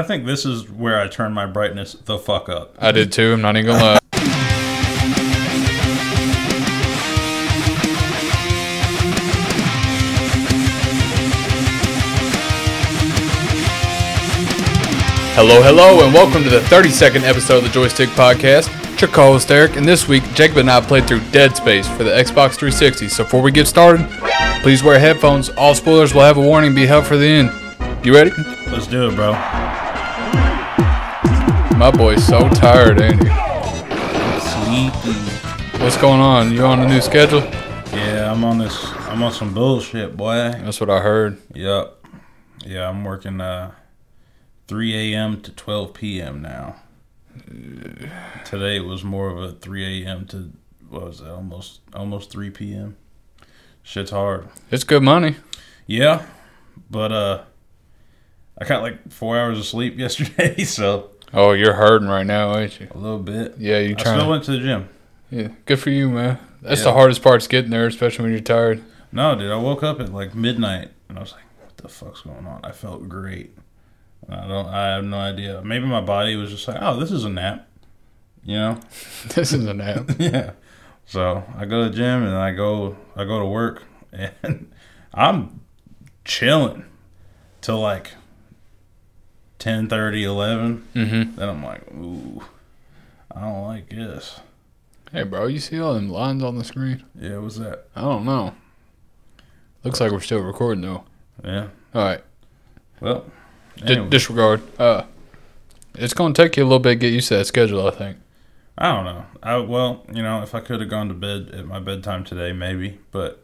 I think this is where I turn my brightness the fuck up. I did too. I'm not even gonna lie. Hello, hello, and welcome to the 32nd episode of the Joystik Podcast. It's your co-host Erik, and this week Jacob and I played through Dead Space for the Xbox 360. So before we get started, please wear headphones. All spoilers will have a warning. Be held for the end. You ready? Let's do it, bro. My boy's so tired, ain't he? Sleepy. What's going on? You on a new schedule? Yeah, I'm on this. I'm on some bullshit, boy. That's what I heard. Yup. Yeah, I'm working uh, 3 a.m. to 12 p.m. now. Today it was more of a 3 a.m. to what was it? Almost almost 3 p.m. Shit's hard. It's good money. Yeah, but uh, I got like four hours of sleep yesterday, so Oh, you're hurting right now, ain't you? a little bit. Yeah, you I still to- went to the gym. yeah, good for you, man. That's Yeah. the hardest part's getting there, especially when you're tired. No, dude, I woke up at like midnight and I was like, "What the fuck's going on?" I felt great. I don't. I have no idea. Maybe my body was just like, "Oh, this is a nap," you know? this is a nap. yeah. So I go to the gym and I go. I go to work and I'm chilling till like 10, 11. mm-hmm. Then I'm like, "Ooh, I don't like this." Hey, bro, you see all them lines on the screen? Yeah, what's that? I don't know. Looks like we're still recording though. Yeah. All right, Well. anyway. disregard. Uh, it's gonna take you a little bit to get used to that schedule. I think. I don't know. I well, you know, if I could have gone to bed at my bedtime today, maybe. But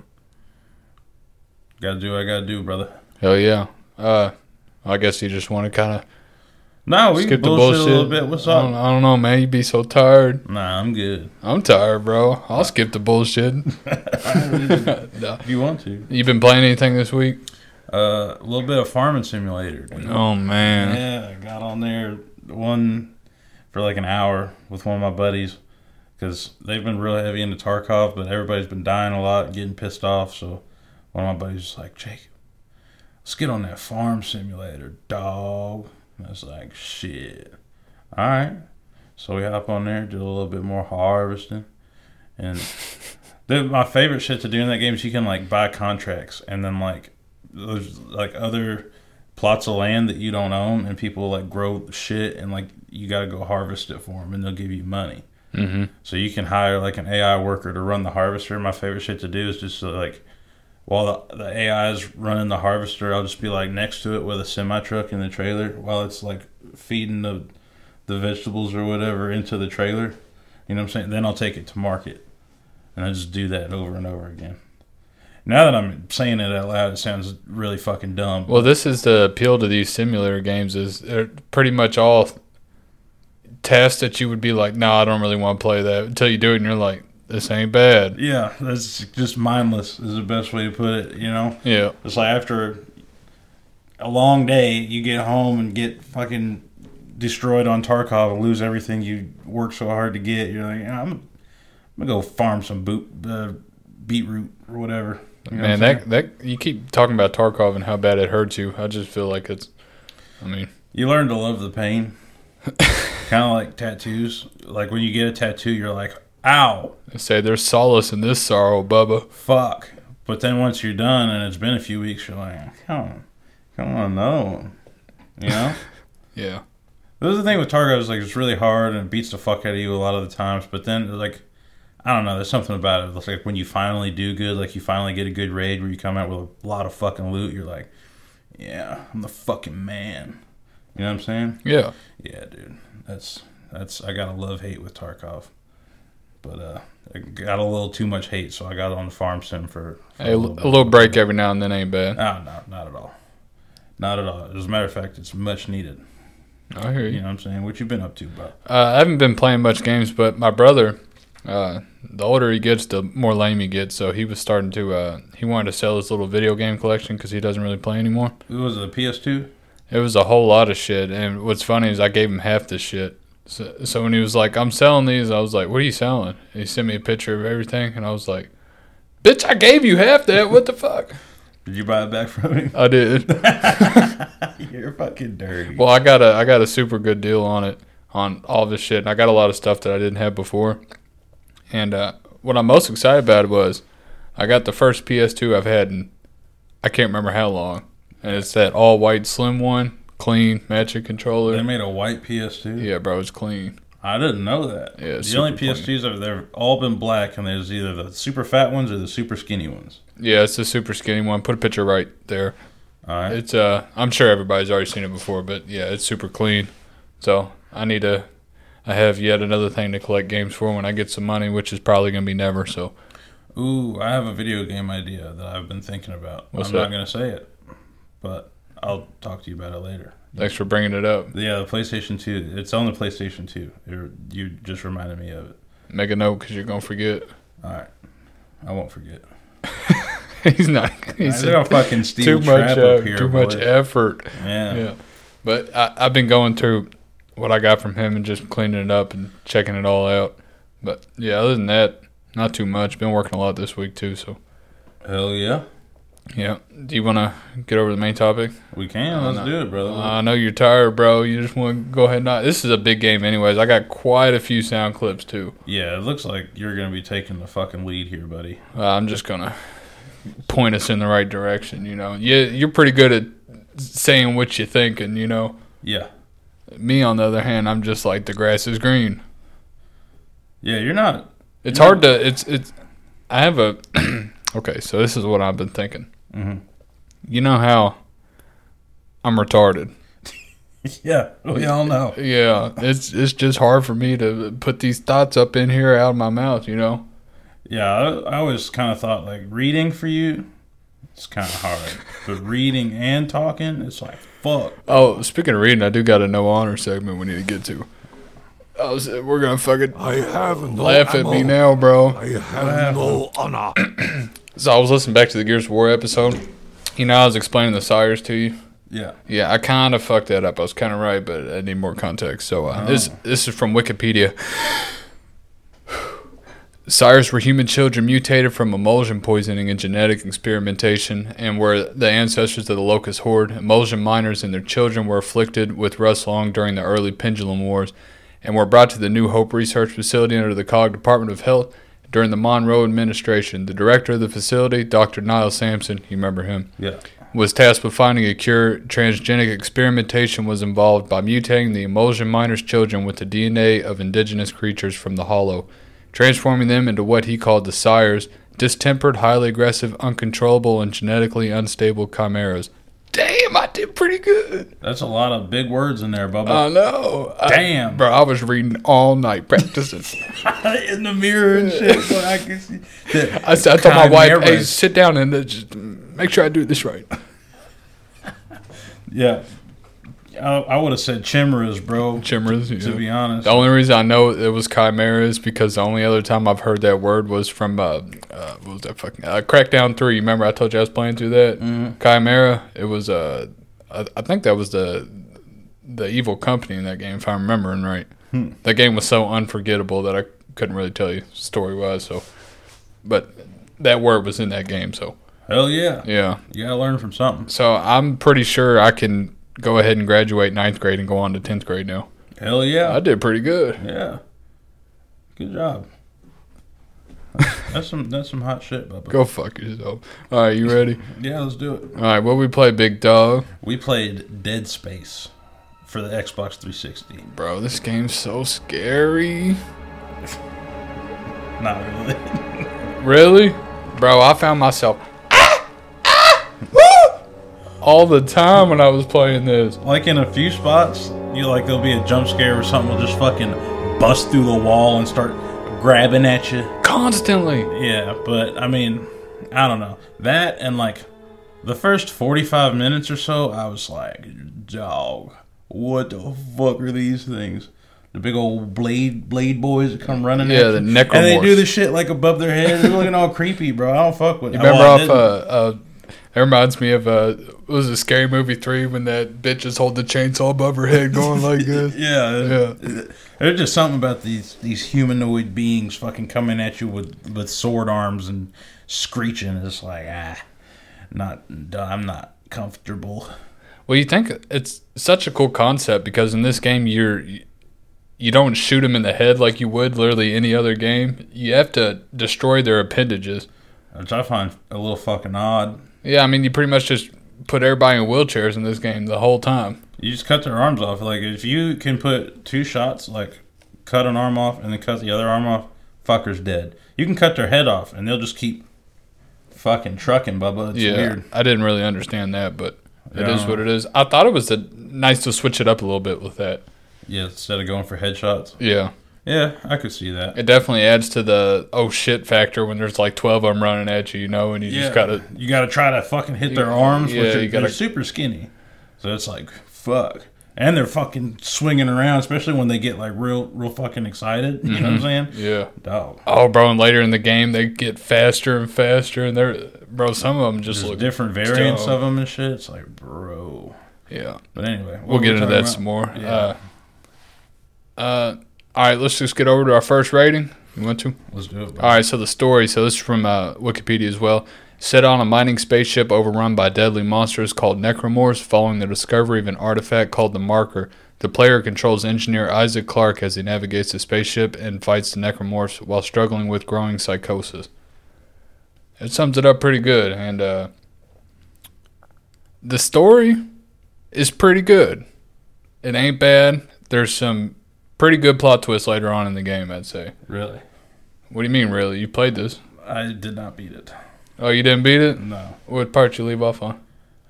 gotta do what I gotta do, brother. Hell yeah. Uh, I guess you just want to kind of No, we skip can the bullshit, bullshit a little bit. What's I don't, up? I don't know, man. You'd be so tired. Nah, I'm good. I'm tired, bro. I'll skip the bullshit. If you want to, You been playing anything this week? uh, a little bit of farming simulator. Dude. Oh man. Yeah, I got on there one for like an hour with one of my buddies because they've been really heavy into Tarkov, but everybody's been dying a lot, getting pissed off. So one of my buddies was like, Jake, let's get on that farm simulator, dog. And I was like, shit. All right. So we hop on there, do a little bit more harvesting. And the, my favorite shit to do in that game is you can like buy contracts and then like there's like other plots of land that you don't own and people like grow shit and like you got to go harvest it for them and they'll give you money Mm-hmm. so you can hire like an ai worker to run the harvester my favorite shit to do is just to, like while the, the ai is running the harvester i'll just be like next to it with a semi truck in the trailer while it's like feeding the the vegetables or whatever into the trailer. You know what i'm saying? Then i'll take it to market. And i just do that over and over again. Now that i'm saying it out loud it sounds really fucking dumb. Well, this is the appeal to these simulator games is they're pretty much all tasks that you would be like, no, I don't really want to play that until you do it and you're like, this ain't bad. Yeah, that's just mindless is the best way to put it, you know? Yeah. It's like after a long day, you get home and get fucking destroyed on Tarkov and lose everything you worked so hard to get. You're like, I'm, I'm gonna go farm some boot, uh, beetroot or whatever. You know Man, what that that you keep talking about Tarkov and how bad it hurts you. I just feel like it's. I mean, You learn to love the pain. kind of like tattoos. Like when you get a tattoo, you're like, ow, they say there's solace in this sorrow, Bubba. fuck. But then once you're done and it's been a few weeks, you're like, come on, come on, one. You know? Yeah. This is the thing with Tarkov is like it's really hard and it beats the fuck out of you a lot of the times. But then like I don't know, there's something about it. It's like when you finally do good, like you finally get a good raid where you come out with a lot of fucking loot. You're like, yeah, I'm the fucking man. You know what I'm saying? Yeah. Yeah, dude. That's that's I got a love hate with Tarkov, but uh, I got a little too much hate, so I got on the farm sim for, for Hey, a little break every now and then ain't bad. Ah, no, not at all. Not at all. As a matter of fact, it's much needed. I hear You you. know what I'm saying? What you been up to, bro? Uh, I haven't been playing much games, but my brother, uh, the older he gets, the more lame he gets. So he was starting to, uh, he wanted to sell his little video game collection because he doesn't really play anymore. It was a PS2. It was a whole lot of shit. And what's funny is I gave him half the shit. So, so when he was like, I'm selling these, I was like, what are you selling? And he sent me a picture of everything. And I was like, bitch, I gave you half that. What the fuck? Did you buy it back from him? I did. You're fucking dirty. Well, I got a I got a super good deal on it on all this shit, and I got a lot of stuff that I didn't have before. And uh, what I'm most excited about was I got the first PS2 I've had in I can't remember how long, and it's that all white slim one, clean matching controller. they made a white PS2. Yeah, bro, it's clean. I didn't know that. Yeah, the only PS2s are they've all been black, and there's either the super fat ones or the super skinny ones. Yeah, it's the super skinny one. Put a picture right there. All right. It's uh, I'm sure everybody's already seen it before, but yeah, it's super clean. So I need to. I have yet another thing to collect games for when I get some money, which is probably gonna be never. So Ooh, I have a video game idea that I've been thinking about. What's I'm that? not gonna say it, but I'll talk to you about it later. thanks for bringing it up. Yeah, the PlayStation 2. It's on the PlayStation 2. It- you just reminded me of it. Make a note because you're gonna forget. All right. I won't forget. he's not. He's don't fucking too much. Uh, up here. too much effort. Yeah. Yeah, but I, I've been going through what I got from him and just cleaning it up and checking it all out. But yeah, other than that, not too much. Been working a lot this week too. So Hell yeah. Yeah. Do you want to get over the main topic? We can. Let's do it, brother. I know you're tired, bro. You just want to go ahead and not. This is a big game, anyways. I got quite a few sound clips too. yeah, it looks like you're going to be taking the fucking lead here, buddy. Uh, I'm just gonna point us in the right direction. You know, yeah, you're pretty good at saying what you're thinking. You know, Yeah. me on the other hand, I'm just like the grass is green. Yeah, you're not. It's Yeah. hard to. It's it's. I have a. okay, so this is what I've been thinking. Mhm. You know how I'm retarded. Yeah, we all know. Yeah, it's it's just hard for me to put these thoughts up in here out of my mouth. You know. Yeah, I, I always kind of thought like reading for you, it's kind of hard. but reading and talking, it's like, fuck. Oh, speaking of reading, I do got a no honor segment we need to get to. I was, we're gonna fucking I have no laugh at me now, bro. I have no honor. So I was listening back to the Gears of War episode. You know, I was explaining the sires to you. Yeah. Yeah, I kind of fucked that up. I was kind of right, but I need more context. So uh, this this is from Wikipedia. Sires were human children mutated from emulsion poisoning and genetic experimentation, and were the ancestors of the locust horde. Emulsion miners and their children were afflicted with Rustlung during the early Pendulum Wars, and were brought to the New Hope Research Facility under the Cog Department of Health during the Monroe administration. The director of the facility, Dr. Niles Samson, you remember him, Yeah. was tasked with finding a cure. Transgenic experimentation was involved by mutating the emulsion miners' children with the DNA of indigenous creatures from the Hollow, transforming them into what he called the sires, distempered, highly aggressive, uncontrollable, and genetically unstable chimeras. Damn, I did pretty good. That's a lot of big words in there, Bubba. I know. I- Damn. bro, I was reading all night practicing. in the mirror and shit, so I can see. I, said, I told my wife, hey, sit down and uh, just make sure I do this right. Yeah. I, I would have said chimeras, bro. Chimeras, To yeah. be honest. The only reason I know it was chimeras because the only other time I've heard that word was from uh, uh what was that fucking uh, Crackdown Three. Remember I told you I was playing through that chimera. It was uh I, I think that was the the evil company in that game if I'm remembering right. Hmm. That game was so unforgettable that I couldn't really tell you story wise. So, but that word was in that game. So Hell yeah. yeah. You gotta learn from something. So I'm pretty sure I can go ahead and graduate ninth grade and go on to tenth grade now. Hell yeah. I did pretty good. Yeah. Good job. That's some that's some hot shit, Bubba. Go fuck yourself. All right, you ready? Yeah, let's do it. All right, what we play, Big Dog? We played Dead Space for the Xbox 360. Bro, this game's so scary. Not really. Really? Bro, I found myself all the time when I was playing this. like in a few spots, you like there'll be a jump scare or something will just fucking bust through the wall and start grabbing at you. Constantly. Yeah, but I mean, I don't know. That and like the first 45 minutes or so, I was like, dog, what the fuck are these things? The big old blade blade boys that come running Yeah, at the you. And they do the shit like above their head. They're looking all creepy, bro. I don't fuck with You remember Well, off, uh, uh, that reminds me of, uh, it was a scary movie three when that bitch just hold the chainsaw above her head going like this. Yeah, There's just something about these these humanoid beings fucking coming at you with with sword arms and screeching. It's like ah, not. I'm not comfortable. Well, you think it's such a cool concept because in this game you're you don't shoot them in the head like you would literally any other game. You have to destroy their appendages. Which I find a little fucking odd. Yeah, I mean you pretty much just put everybody in wheelchairs in this game the whole time. You just cut their arms off. Like if you can put two shots, like cut an arm off and then cut the other arm off, fucker's dead. You can cut their head off and they'll just keep fucking trucking, Bubba. It's yeah, weird. I didn't really understand that, but it is Yeah. what it is. I thought it was a, nice to switch it up a little bit with that. Yeah, instead of going for headshots. Yeah, Yeah, I could see that. it definitely adds to the oh shit factor when there's like twelve of them running at you, you know, and you Yeah, just gotta you gotta try to fucking hit their arms, Yeah, which are, you gotta- they're super skinny. So it's like fuck, and they're fucking swinging around, especially when they get like real, real fucking excited. You know what I'm saying? yeah. Dog. Oh, bro, and later in the game they get faster and faster, and they're bro. Some of them just There's look different variants dumb. of them and shit. It's like, bro. yeah. But anyway, We'll get into that about? some more. Yeah. Uh, uh, all right, let's just get over to our first rating. You want to? Let's do it. Bro. All right, so the story. So this is from uh, Wikipedia as well. Set on a mining spaceship overrun by deadly monsters called necromorphs, following the discovery of an artifact called the Marker. The player controls engineer Isaac Clarke as he navigates the spaceship and fights the necromorphs while struggling with growing psychosis. It sums it up pretty good, and uh, the story is pretty good. It ain't bad. There's some pretty good plot twist later on in the game, I'd say. Really? What do you mean, really? You played this? I did not beat it. Oh, you didn't beat it? No. What part you leave off on?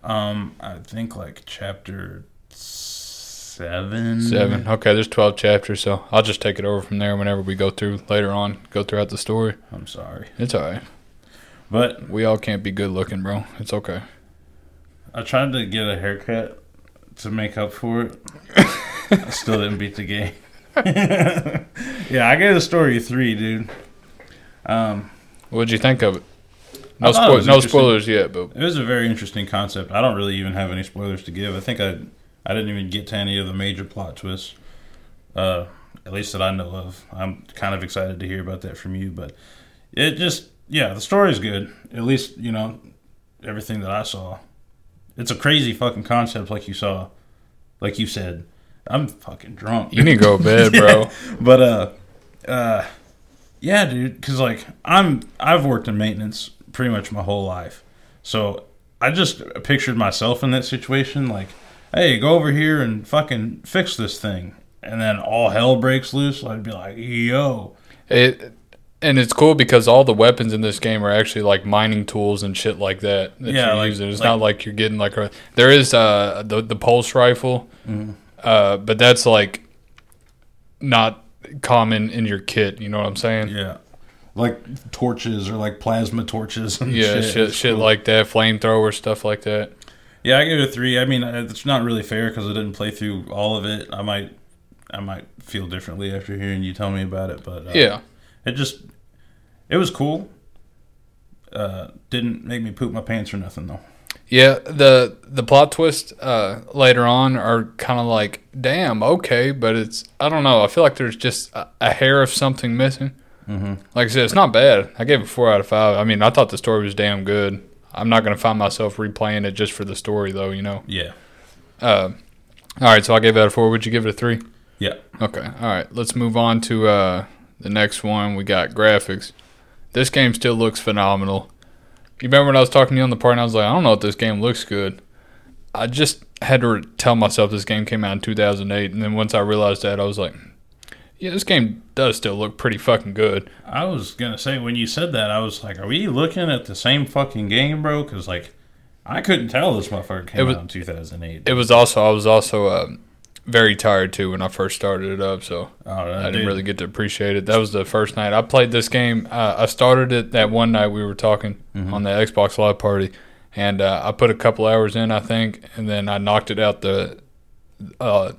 Um, I think like chapter seven. Seven. Okay, there's 12 chapters, so I'll just take it over from there whenever we go through later on, go throughout the story. I'm sorry, It's all right. but We all can't be good looking, bro. It's okay. I tried to get a haircut to make up for it. I still didn't beat the game. yeah, I gave the story a three, dude. Um, What'd you think of it? No, thought it no spoilers yet, but it was a very interesting concept. I don't really even have any spoilers to give. I think I I didn't even get to any of the major plot twists, uh, at least that I know of. I'm kind of excited to hear about that from you, but it just yeah, the story's good. At least you know everything that I saw. It's a crazy fucking concept, like you saw, like you said. I'm fucking drunk. you need to go to bed, bro. But uh, uh, yeah, dude. Because like I'm, I've worked in maintenance pretty much my whole life, so I just pictured myself in that situation. Like, hey, go over here and fucking fix this thing, and then all hell breaks loose. I'd be like, yo, It and it's cool because all the weapons in this game are actually like mining tools and shit like that. that Yeah, you're like- using. It's like- not like you're getting like a. There is uh the the pulse rifle, Mm-hmm. Uh, but that's like not common in your kit. You know what I'm saying? yeah, like torches or like plasma torches. And Yeah, shit, shit, shit cool. like that, flamethrower stuff like that. Yeah, I give it a three. I mean, uh, it's not really fair because I didn't play through all of it. I might, I might feel differently after hearing you tell me about it. But uh, Yeah, it just, it was cool. Uh, didn't make me poop my pants or nothing though. Yeah. The the plot twist uh, later on are kind of like, damn, okay, but it's I don't know. I feel like there's just a, a hair of something missing. Mm-hmm. Like I said, it's not bad. I gave it four out of five. I mean, I thought the story was damn good. I'm not gonna find myself replaying it just for the story, though. You know. Yeah, Uh, all right, so I gave that a four. Would you give it a three? yeah. Okay. All right. Let's move on to uh, the next one. We got graphics. This game still looks phenomenal. You remember when I was talking to you on the part and I was like, I don't know if this game looks good. I just had to tell myself this game came out in 2008, and then once I realized that, I was like, yeah, this game does still look pretty fucking good. I was gonna say when you said that, I was like, "Are we looking at the same fucking game, bro?" Because like, I couldn't tell this motherfucker came was- out in 2008. It was also I was also uh, very tired too when I first started it up, so oh, I dude. didn't really get to appreciate it. That was the first night I played this game. Uh, I started it that one night we were talking on the Xbox Live party, and uh, I put a couple hours in, I think, and then I knocked it out the. Uh,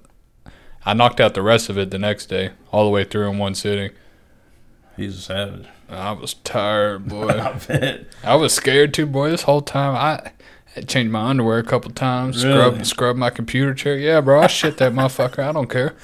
I knocked out the rest of it the next day, all the way through in one sitting. He's a savage. I was tired, boy. I bet. I was scared too, boy. This whole time, I had changed my underwear a couple times, Really? scrub scrub my computer chair. Yeah, bro, I shit that motherfucker. I don't care.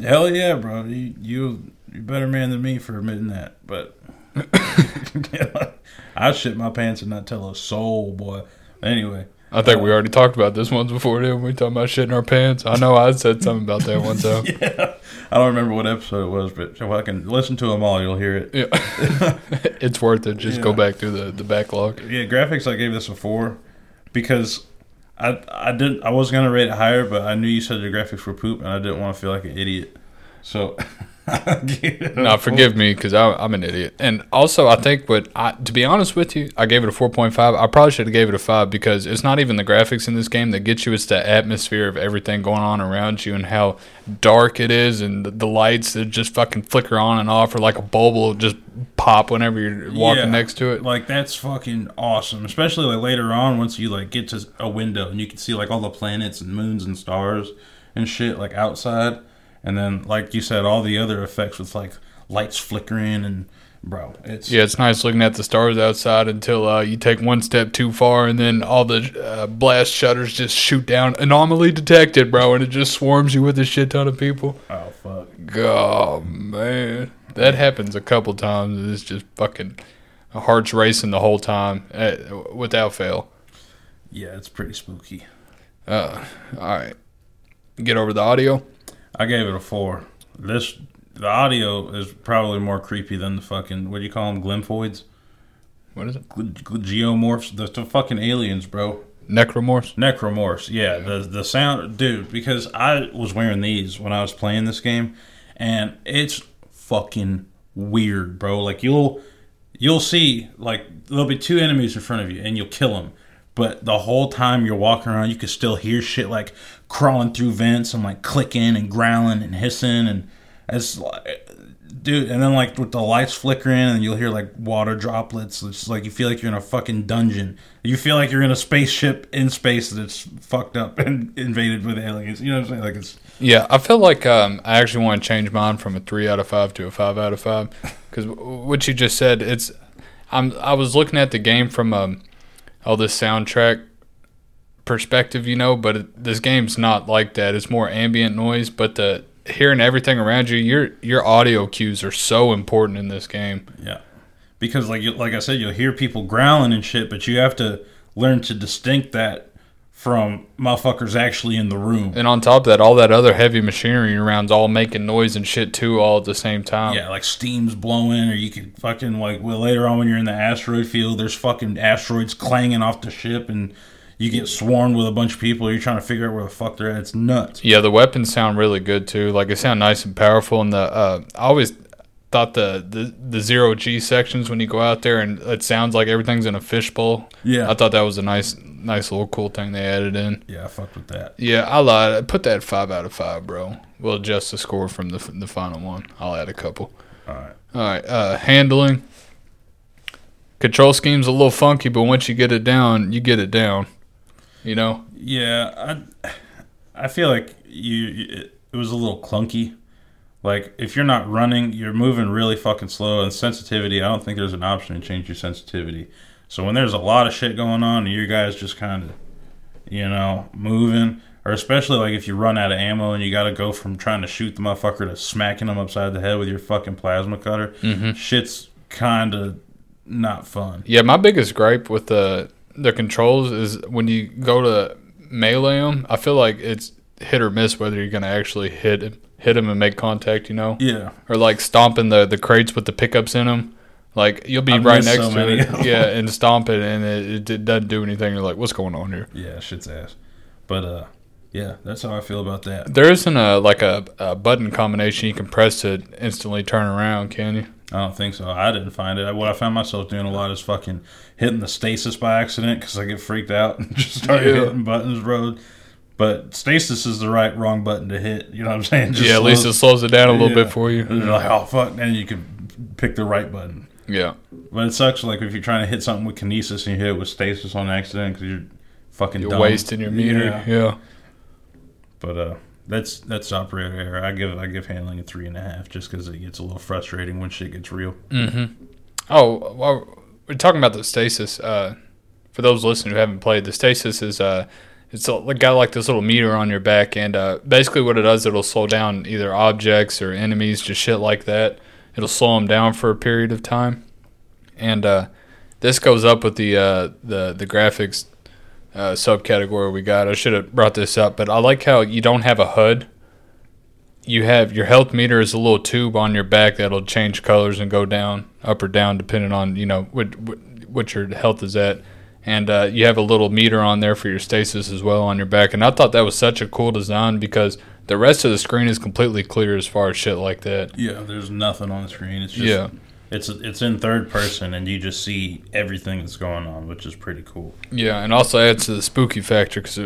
Hell yeah, bro. You you you're a better man than me for admitting that. But I shit my pants and not tell a soul, boy. Anyway, I think we already talked about this once before, didn't we? Talking about shitting our pants. I know I said something about that one time. yeah, I don't remember what episode it was, but if I can listen to them all, you'll hear it. Yeah. it's worth it. Just go back through the, the backlog. Yeah, graphics. I gave this a four because I I didn't I was gonna rate it higher, but I knew you said the graphics were poop, and I didn't want to feel like an idiot. So, No, forgive me because I'm an idiot. And also, I think what I, to be honest with you, I gave it a 4.5. I probably should have gave it a five because it's not even the graphics in this game that get you. It's the atmosphere of everything going on around you and how dark it is, and the, the lights that just fucking flicker on and off, or like a bulb will just pop whenever you're walking Yeah, next to it. Like that's fucking awesome, especially like later on once you like get to a window and you can see like all the planets and moons and stars and shit like outside, and then like you said, all the other effects with like lights flickering and bro, it's Yeah, it's nice looking at the stars outside until uh, you take one step too far, and then all the uh, blast shutters just shoot down. Anomaly detected, bro, and it just swarms you with a shit ton of people. oh fuck. God, man, that happens a couple times. It's just fucking hearts racing the whole time uh, without fail. Yeah, it's pretty spooky. Uh, all right, get over the audio. I gave it a four. This the audio is probably more creepy than the fucking what do you call them glymphoids, What is it? Gl- geomorphs, the, the fucking aliens, bro. Necromorphs. Necromorphs, yeah. The the sound, dude. Because I was wearing these when I was playing this game, and it's fucking weird, bro. Like you'll you'll see like there'll be two enemies in front of you, and you'll kill them. But the whole time you're walking around, you can still hear shit like crawling through vents and like clicking and growling and hissing, and it's like, dude. And then like with the lights flickering, and you'll hear like water droplets. It's like you feel like you're in a fucking dungeon. You feel like you're in a spaceship in space that's fucked up and invaded with aliens. You know what I'm saying? Like it's Yeah, I feel like um, I actually want to change mine from a three out of five to a five out of five because what you just said, it's. I'm. I was looking at the game from um, all this soundtrack perspective, you know, but it, this game's not like that. It's more ambient noise, but the hearing everything around you, your your audio cues are so important in this game. Yeah, because like you, like I said, you'll hear people growling and shit, but you have to learn to distinct that from motherfuckers actually in the room. And on top of that, all that other heavy machinery around's all making noise and shit too, all at the same time. Yeah, like steam's blowing, or you can fucking like well later on when you're in the asteroid field, there's fucking asteroids clanging off the ship, and you get swarmed with a bunch of people. You're trying to figure out where the fuck they're at. It's nuts. Yeah, the weapons sound really good too. Like they sound nice and powerful. And the uh, I always thought the, the the zero G sections when you go out there and it sounds like everything's in a fishbowl. Yeah. I thought that was a nice nice little cool thing they added in. Yeah, I fucked with that. Yeah, I lied. I put that five out of five, bro. We'll adjust the score from the the final one. I'll add a couple. All right. All right, uh, handling. Control scheme's a little funky, but once you get it down, you get it down. You know? Yeah, I I feel like you it, it was a little clunky. Like if you're not running, you're moving really fucking slow. And sensitivity, I don't think there's an option to change your sensitivity. So when there's a lot of shit going on, and you guys just kind of, you know, moving, or especially like if you run out of ammo and you got to go from trying to shoot the motherfucker to smacking them upside the head with your fucking plasma cutter, Mm-hmm. shit's kind of not fun. Yeah, my biggest gripe with the the controls is when you go to melee them. I feel like it's hit or miss whether you're gonna actually hit him, hit him and make contact. You know, Yeah, or like stomping the the crates with the pickups in them. Like you'll be I've right next so to it, yeah, and stomp it, and it, it doesn't do anything. You're like, what's going on here? yeah, shit's ass. But uh, yeah, that's how I feel about that. There isn't a like a, a button combination you can press to instantly turn around, can you? I don't think so. I didn't find it. What I found myself doing a lot is fucking hitting the stasis by accident because I get freaked out and just start Yeah. hitting buttons, bro. But stasis is the right wrong button to hit. You know what I'm saying? Just yeah, at least it slows- slows it down a little Yeah. bit for you. And you're like, oh fuck, and you can pick the right button. Yeah. But it sucks. Like if you're trying to hit something with kinesis and you hit it with stasis on accident because you're fucking You're dumb. wasting your meter. Yeah. yeah. But uh, that's that's operator error. I give I give handling a three and a half just because it gets a little frustrating when shit gets real. Mm-hmm. Oh, well, we're talking about the stasis. Uh, for those listening who haven't played, the stasis is uh, it's got like this little meter on your back, and uh, basically what it does, it'll slow down either objects or enemies, just shit like that. It'll slow them down for a period of time, and uh, this goes up with the uh, the the graphics uh, subcategory we got. I should have brought this up, but I like how you don't have a HUD. You have your health meter is a little tube on your back that'll change colors and go down, up or down, depending on you know what what, your health is at. And uh, you have a little meter on there for your stasis as well on your back. And I thought that was such a cool design because the rest of the screen is completely clear as far as shit like that. Yeah, there's nothing on the screen. It's just Yeah. It's it's in third person, and you just see everything that's going on, which is pretty cool. Yeah, and also adds to the spooky factor because,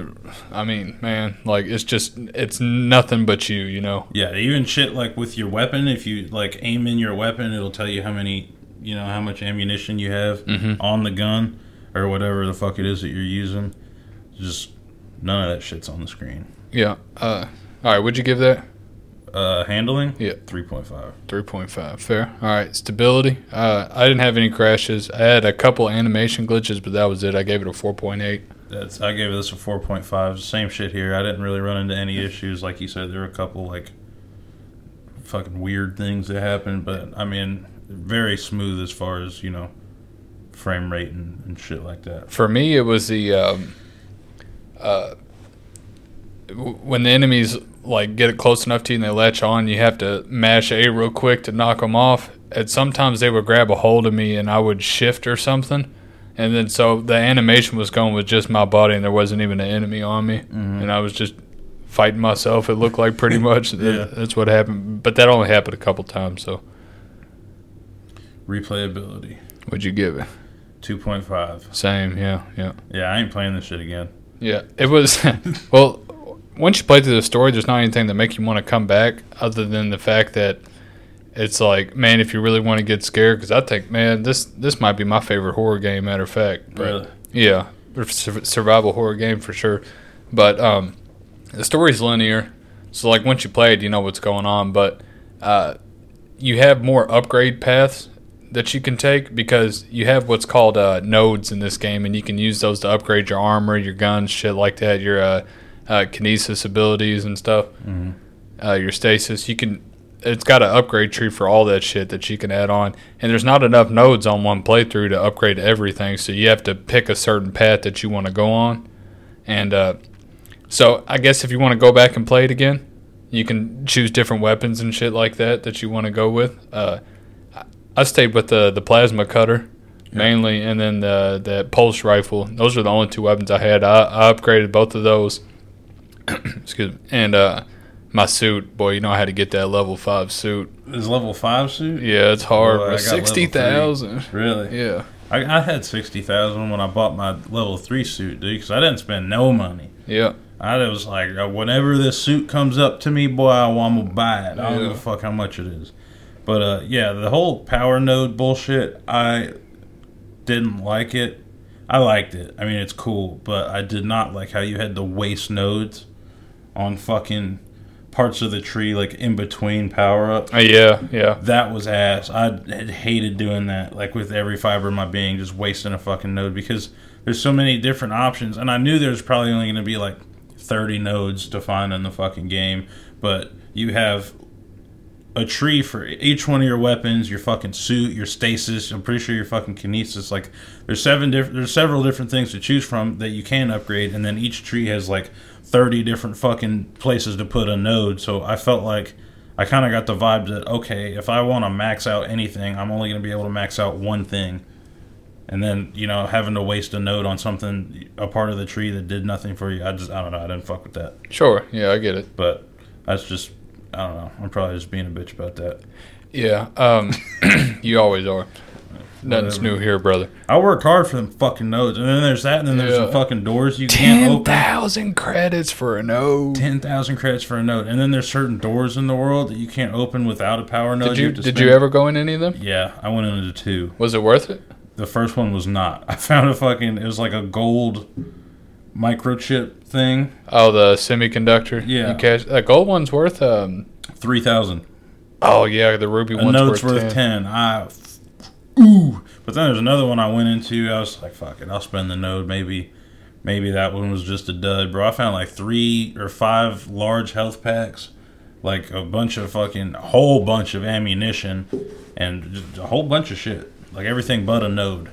I mean, man, like it's just it's nothing but you, you know. Yeah, even shit like with your weapon, if you like aim in your weapon, it'll tell you how many, you know, how much ammunition you have Mhm. on the gun or whatever the fuck it is that you're using. Just none of that shit's on the screen. Yeah. Uh, all right, would you give that Uh, handling, Yeah. three point five. three point five? Fair. All right, stability. Uh, I didn't have any crashes. I had a couple animation glitches, but that was it. I gave it a four point eight. That's I gave this a four point five. Same shit here. I didn't really run into any issues. Like you said, there were a couple like fucking weird things that happened, but I mean, very smooth as far as you know, frame rate and, and shit like that. For me, it was the um, uh, when the enemies like get it close enough to you and they latch on, you have to mash A real quick to knock them off. And sometimes they would grab a hold of me and I would shift or something. And then so the animation was going with just my body and there wasn't even an enemy on me. Mm-hmm. And I was just fighting myself, it looked like pretty much. Yeah. That's what happened. But that only happened a couple times. So Replayability, what'd you give it? two point five. Same, yeah, yeah. Yeah, I ain't playing this shit again. Yeah, it was. well, once you play through the story, there's not anything that make you want to come back, other than the fact that it's like, man, if you really want to get scared, because I think, man, this this might be my favorite horror game. Matter of fact, but Really? yeah, survival horror game for sure. But um, the story's linear, so like once you play it, you know what's going on. But uh, you have more upgrade paths that you can take because you have what's called uh, nodes in this game, and you can use those to upgrade your armor, your guns, shit like that, your uh, uh, kinesis abilities and stuff, uh, your stasis. You can. It's got an upgrade tree for all that shit that you can add on, and there's not enough nodes on one playthrough to upgrade everything. So you have to pick a certain path that you want to go on, and uh, so I guess if you want to go back and play it again, you can choose different weapons and shit like that that you want to go with. Uh, I- I stayed with the the plasma cutter mainly, and then the the pulse rifle. Those are the only two weapons I had. I, I upgraded both of those. Excuse me. And uh, my suit, boy, you know I had to get that level five suit. Is level five suit? Yeah, it's hard. I bro. got level Sixty thousand. Really? Yeah. I, I had sixty thousand when I bought my level three suit, dude. Because I didn't spend no money. Yeah. I was like, uh, whenever this suit comes up to me, boy, I want to buy it. I don't Yeah. give a fuck how much it is. But uh, yeah, the whole power node bullshit, I didn't like it. I liked it. I mean, it's cool, but I did not like how you had the waste nodes on fucking parts of the tree, like in between power ups. Uh, yeah. Yeah. That was ass. I hated doing that, like with every fiber of my being, just wasting a fucking node because there's so many different options, and I knew there's probably only going to be like 30 nodes to find in the fucking game, but you have a tree for each one of your weapons, your fucking suit, your stasis. I'm pretty sure your fucking kinesis. Like there's seven different, there's several different things to choose from that you can upgrade, and then each tree has like 30 different fucking places to put a node. So I felt like I kind of got the vibe that okay, if I want to max out anything, I'm only going to be able to max out one thing. And then you know having to waste a node on something, a part of the tree that did nothing for you. I just I don't know. I didn't fuck with that. Sure. Yeah, I get it. But that's just I don't know. I'm probably just being a bitch about that. Yeah. Um, you always are. Nothing's new here, brother. I work hard for them fucking nodes, and then there's that, and then there's Yeah. the fucking doors you can't open. thousand credits for a node. Ten thousand credits for a node, and then there's certain doors in the world that you can't open without a power node. Did you to did you ever go in any of them? Yeah, I went into two. Was it worth it? The first one was not. I found a fucking. It was like a gold microchip thing. Oh, the semiconductor. Yeah. You cash, that gold one's worth. Um. Three thousand. Oh yeah, the ruby A one's node's worth, worth 10. ten. I ooh. But then there's another one I went into. I was like, fuck it, I'll spend the node. Maybe, maybe that one was just a dud, bro. I found like three or five large health packs, like a bunch of fucking, a whole bunch of ammunition, and just a whole bunch of shit. Like everything but a node.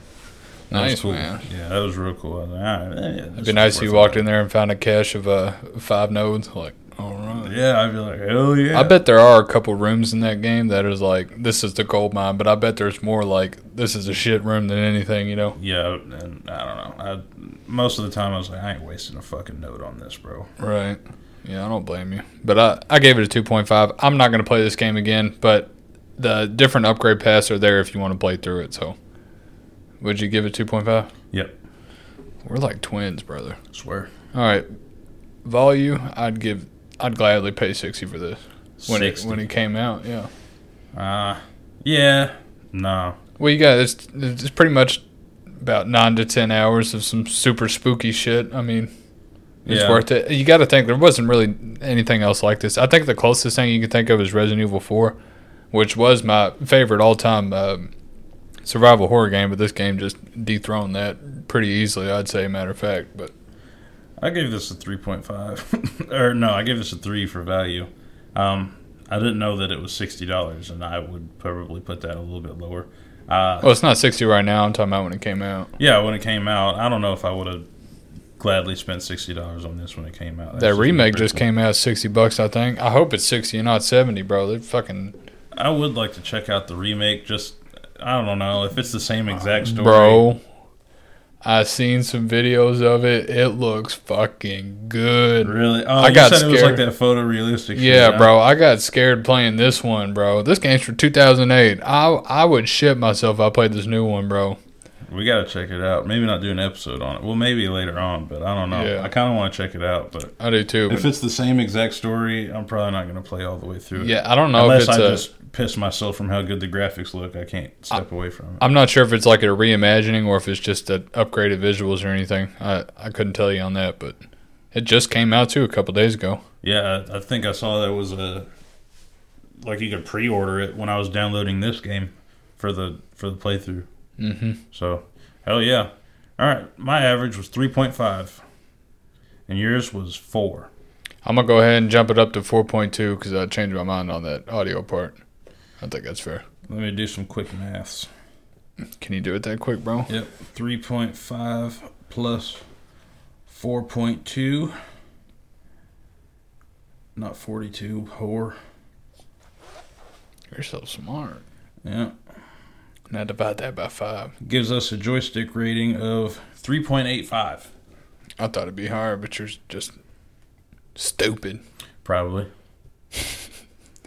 That Nice, cool. man. Yeah, that was real cool. I was like, all right, yeah, It'd be nice if you walked in there and found a cache of uh, five nodes. Like, all right. Yeah, I'd be like, hell yeah. I bet there are a couple rooms in that game that is like, this is the gold mine, but I bet there's more like, this is a shit room than anything, you know? Yeah, and I don't know. I most of the time I was like, I ain't wasting a fucking note on this, bro. Right. Yeah, I don't blame you. But I, I gave it a 2.5. I'm not going to play this game again, but the different upgrade paths are there if you want to play through it. So, would you give it 2.5? Yep, We're like twins, brother. swear. All right. Value, I'd give, I'd gladly pay 60 for this when it when it came out. Yeah. Uh, yeah, no. Well, you got it's it's pretty much about nine to ten hours of some super spooky shit. I mean, it's Yeah. worth it. You got to think there wasn't really anything else like this. I think the closest thing you can think of is Resident Evil Four, which was my favorite all time um, survival horror game. But this game just dethroned that pretty easily. I'd say, matter of fact. But I gave this a 3.5. or no, I gave this a 3 for value. Um, I didn't know that it was $60, and I would probably put that a little bit lower. Uh, well, it's not sixty right now. I'm talking about when it came out. yeah, when it came out, I don't know if I would have gladly spent $60 on this when it came out. That That's remake just came out sixty bucks. I think. I hope it's sixty and not seventy, bro. They're fucking I would like to check out the remake. Just I don't know if it's the same exact story. Bro, I seen some videos of it. It looks fucking good. really? Oh, I got said it was like scared. that photorealistic. Yeah, shit, bro, I got scared playing this one, bro. This game's from 2008. I I would shit myself if I played this new one, bro. We gotta check it out. Maybe not do an episode on it. Well, maybe later on, but I don't know. Yeah. I kind of want to check it out, but I do too. if it's the same exact story, I'm probably not gonna play all the way through it. yeah, I don't know Unless if it's I a. just piss myself from how good the graphics look, I can't step away from it. I'm not sure if it's like a reimagining or if it's just a upgraded visuals or anything. I I couldn't tell you on that, but it just came out too a couple days ago. Yeah, I, I think I saw that was a like you could pre-order it when I was downloading this game for the for the playthrough. Mm-hmm. So, hell yeah. All right, my average was 3.5 and yours was 4. I'm gonna go ahead and jump it up to 4.2 because I changed my mind on that audio part. I think that's fair. Let me do some quick maths. Can you do it that quick, bro? Yep, 3.5 plus 4.2 not 42, whore. You're so smart. Yeah. Now divide that by five. Gives us a Joystik rating of 3.85. I thought it'd be higher, but you're just stupid. Probably.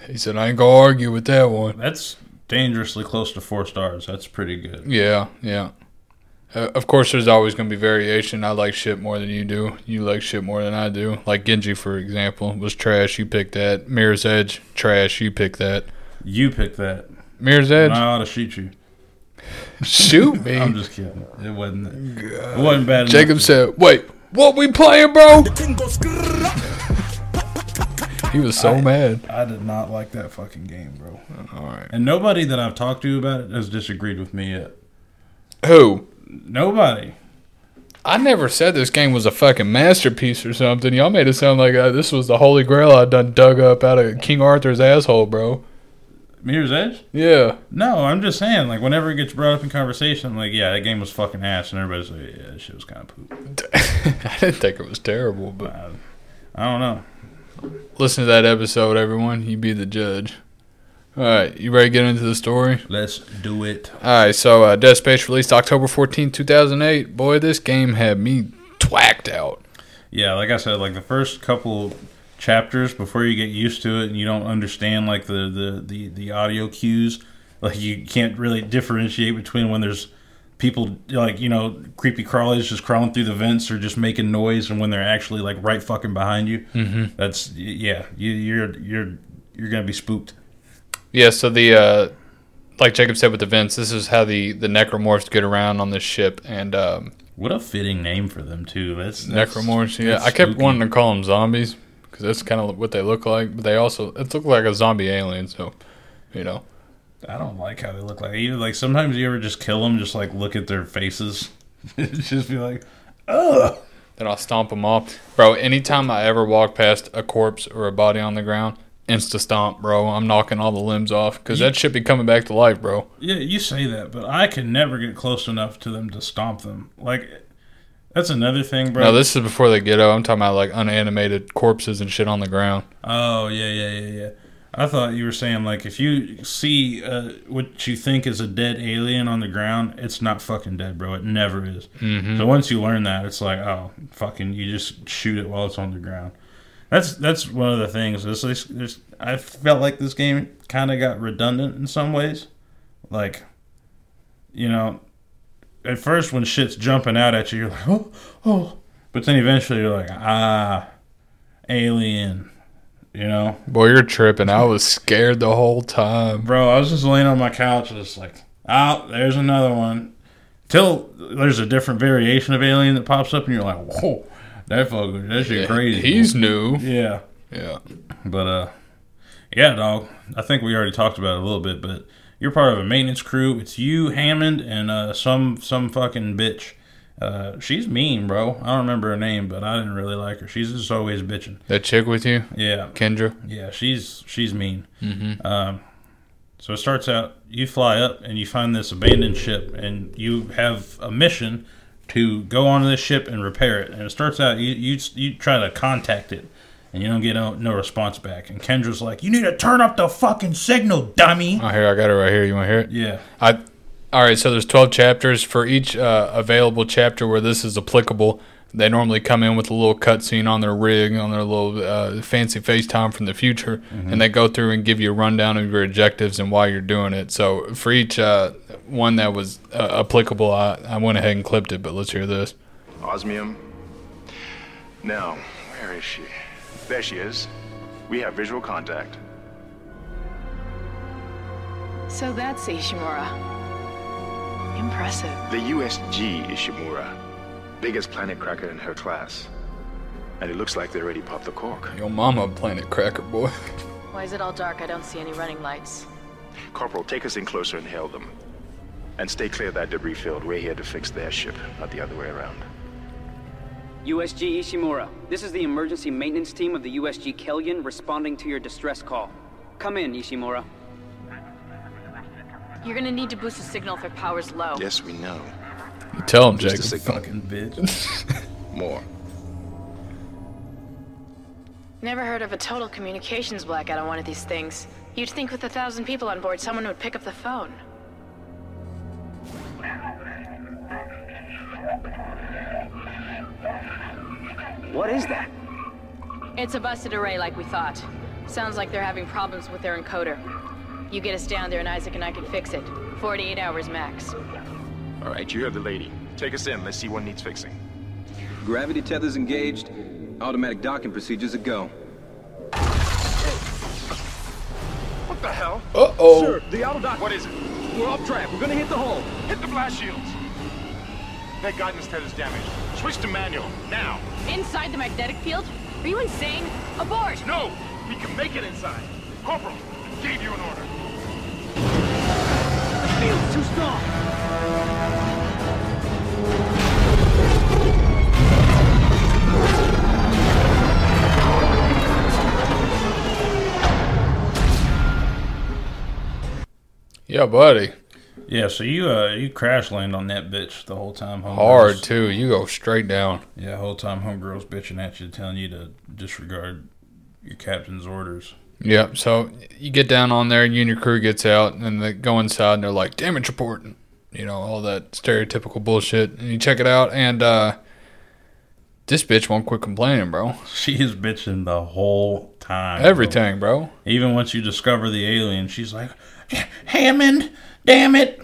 He said, I ain't gonna argue with that one. That's dangerously close to 4 stars. That's pretty good. Yeah, yeah. Uh, of course, there's always gonna be variation. I like shit more than you do. You like shit more than I do. Like Genji, for example, was trash. You picked that. Mirror's Edge, trash. You picked that. You picked that. Mirror's And Edge, I ought to shoot you. Shoot me. I'm just kidding. It wasn't. It wasn't bad. enough Jacob said, "Wait, what we playing, bro?" He was so I- mad. I did not like that fucking game, bro. All right. And nobody that I've talked to about it has disagreed with me yet. Who? Nobody. I never said this game was a fucking masterpiece or something. Y'all made it sound like uh, this was the holy grail I done dug up out of King Arthur's asshole, bro. Mirror's Edge? Yeah. No, I'm just saying, like, whenever it gets brought up in conversation, I'm like, yeah, that game was fucking ass, and everybody's like, yeah, that shit was kind of poop. I didn't think it was terrible, but I, I don't know. listen to that episode, everyone. You be the judge. All right, you ready to get into the story? Let's do it. All right, so uh, Dead Space released October 14, 2008. Boy, this game had me twacked out. Yeah, like I said, like the first couple chapters before you get used to it and you don't understand like the the the, the audio cues, like you can't really differentiate between when there's people like you know creepy crawlies just crawling through the vents or just making noise and when they're actually like right fucking behind you. Mm-hmm. That's yeah, you, you're you're you're gonna be spooked. Yeah, so the uh, like Jacob said with the vents, this is how the the necromorphs get around on this ship, and um, What a fitting name for them too. That's, that's necromorphs. Yeah, that's I kept spooky. wanting to call them zombies because that's kind of what they look like, but they also it looked like a zombie alien. So, you know, I don't like how they look like. Even like sometimes you ever just kill them, just like look at their faces, just be like, ugh. then I'll stomp them off, bro. Anytime I ever walk past a corpse or a body on the ground, insta stomp, bro. I'm knocking all the limbs off because that should be coming back to life, bro. Yeah, you say that, but I can never get close enough to them to stomp them. Like, that's another thing, bro. No, this is before the ghetto. I'm talking about like unanimated corpses and shit on the ground. Oh yeah, yeah, yeah, yeah. I thought you were saying like if you see uh, what you think is a dead alien on the ground, it's not fucking dead, bro. It never is. Mm-hmm. So once you learn that, it's like oh fucking, you just shoot it while it's on the ground. That's that's one of the things. This, this, this I felt like this game kind of got redundant in some ways. Like, you know, at first when shit's jumping out at you, you're like oh oh, but then eventually you're like ah, alien. You know, Boy, you're tripping. I was scared the whole time. bro. I was just laying on my couch, just like, oh, there's another one. Till there's a different variation of alien that pops up, and you're like, whoa, that fucker, that shit crazy. He's new. yeah, Yeah. but uh, yeah, dog. I think we already talked about it a little bit, but you're part of a maintenance crew. It's you, Hammond, and uh, some some fucking bitch. Uh, she's mean, bro. I don't remember her name, but I didn't really like her. She's just always bitching. That chick with you, Yeah, Kendra. yeah, she's she's mean. Um, so it starts out you fly up and you find this abandoned ship, and you have a mission to go onto this ship and repair it. And it starts out you you, you try to contact it, and you don't get no, no response back. And Kendra's like, "You need to turn up the fucking signal, dummy." Oh, here I got it right here. You want to hear it? Yeah, I. All right. So there's 12 chapters for each uh, available chapter where this is applicable. They normally come in with a little cutscene on their rig, on their little uh, fancy FaceTime from the future, and they go through and give you a rundown of your objectives and why you're doing it. So for each uh, one that was uh, applicable, I, I went ahead and clipped it. But let's hear this. Osmium. Now, where is she? There she is. We have visual contact. So that's Ishimura. Impressive. The USG Ishimura. Biggest planet cracker in her class. And it looks like they already popped the cork. Yo, mama, planet cracker boy. Why is it all dark? I don't see any running lights. Corporal, take us in closer and hail them. And stay clear of that debris field. We're here to fix their ship, not the other way around. USG Ishimura, this is the emergency maintenance team of the USG Kellion responding to your distress call. Come in, Ishimura. You're gonna need to boost the signal if their power's low. Yes, we know. You tell him, Just Jacob. a fucking bitch. More. Never heard of a total communications blackout on one of these things. You'd think with a thousand people on board, someone would pick up the phone. What is that? It's a busted array like we thought. Sounds like they're having problems with their encoder. You get us down there and Isaac and I can fix it. 48 hours max. All right, you heard the lady. Take us in. Let's see what needs fixing. Gravity tethers engaged. Automatic docking procedures a go. What the hell? Uh oh. Sir, the auto dock. What is it? We're off track. We're gonna hit the hull. Hit the blast shields. That guidance tether's damaged. Switch to manual, now. Inside the magnetic field? Are you insane? Abort! No! We can make it inside. Corporal, I gave you an order. The Field's too strong. Yeah, buddy. Yeah, so you uh you crash land on that bitch the whole time. homegirls- Hard too. You go straight down. Yeah, the whole time homegirls bitching at you, telling you to disregard your captain's orders. Yep. So you get down on there, and you and your crew gets out, and they go inside, and they're like, "Damage report," and, you know, all that stereotypical bullshit. And you check it out, and uh, this bitch won't quit complaining, bro. She is bitching the whole time. bro. Everything, bro. Even once you discover the alien, she's like, Hammond, damn it.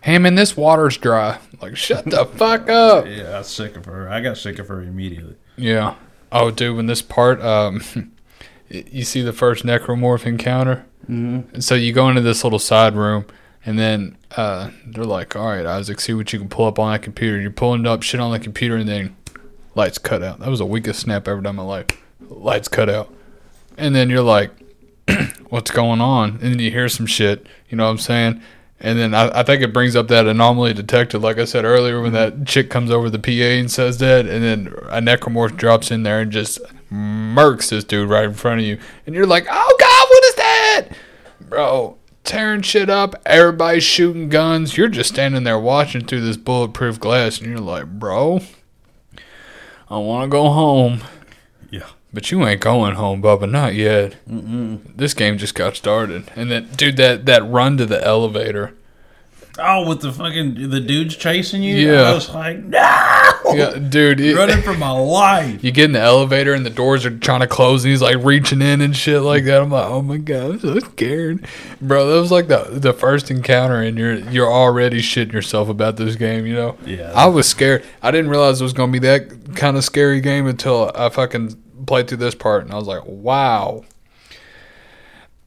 Hey man, this water's dry. Like, shut the fuck up. Yeah, I was sick of her. I got sick of her immediately. Yeah. Oh, dude, when this part, um, you see the first necromorph encounter. Mm-hmm. And So you go into this little side room, and then uh, they're like, "All right, Isaac, see what you can pull up on that computer." You're pulling up shit on the computer, and then lights cut out. That was the weakest snap I ever done in my life. Lights cut out, and then you're like, "What's going on?" And then you hear some shit. You know what I'm saying? And then I, I think it brings up that anomaly detected, like I said earlier, when that chick comes over the PA and says that, and then a necromorph drops in there and just murks this dude right in front of you, and you're like, "Oh God, what is that, bro?" Tearing shit up, everybody's shooting guns. You're just standing there watching through this bulletproof glass, and you're like, "Bro, I want to go home." Yeah. But you ain't going home, Bubba. Not yet. Mm-mm. This game just got started, and then, dude, that that run to the elevator. Oh, with the fucking the dudes chasing you. Yeah. I was like, no. Yeah, dude. it- Running for my life. you get in the elevator and the doors are trying to close and he's like reaching in and shit like that. I'm like, oh my god, I'm so scared, bro. That was like the the first encounter and you're you're already shitting yourself about this game. You know? Yeah. I was scared. I didn't realize it was gonna be that kind of scary game until I fucking played through this part and I was like, wow.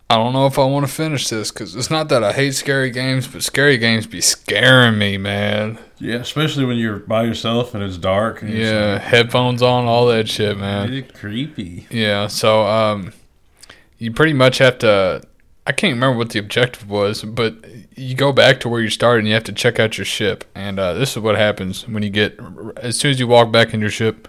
I don't know if I want to finish this because it's not that I hate scary games, but scary games be scaring me, man. Yeah, especially when you're by yourself and it's dark. And Yeah, headphones on, all that shit, man. it's creepy. Yeah, so um, you pretty much have to. I can't remember what the objective was, but you go back to where you started and you have to check out your ship. And uh, this is what happens when you get. As soon as you walk back in your ship.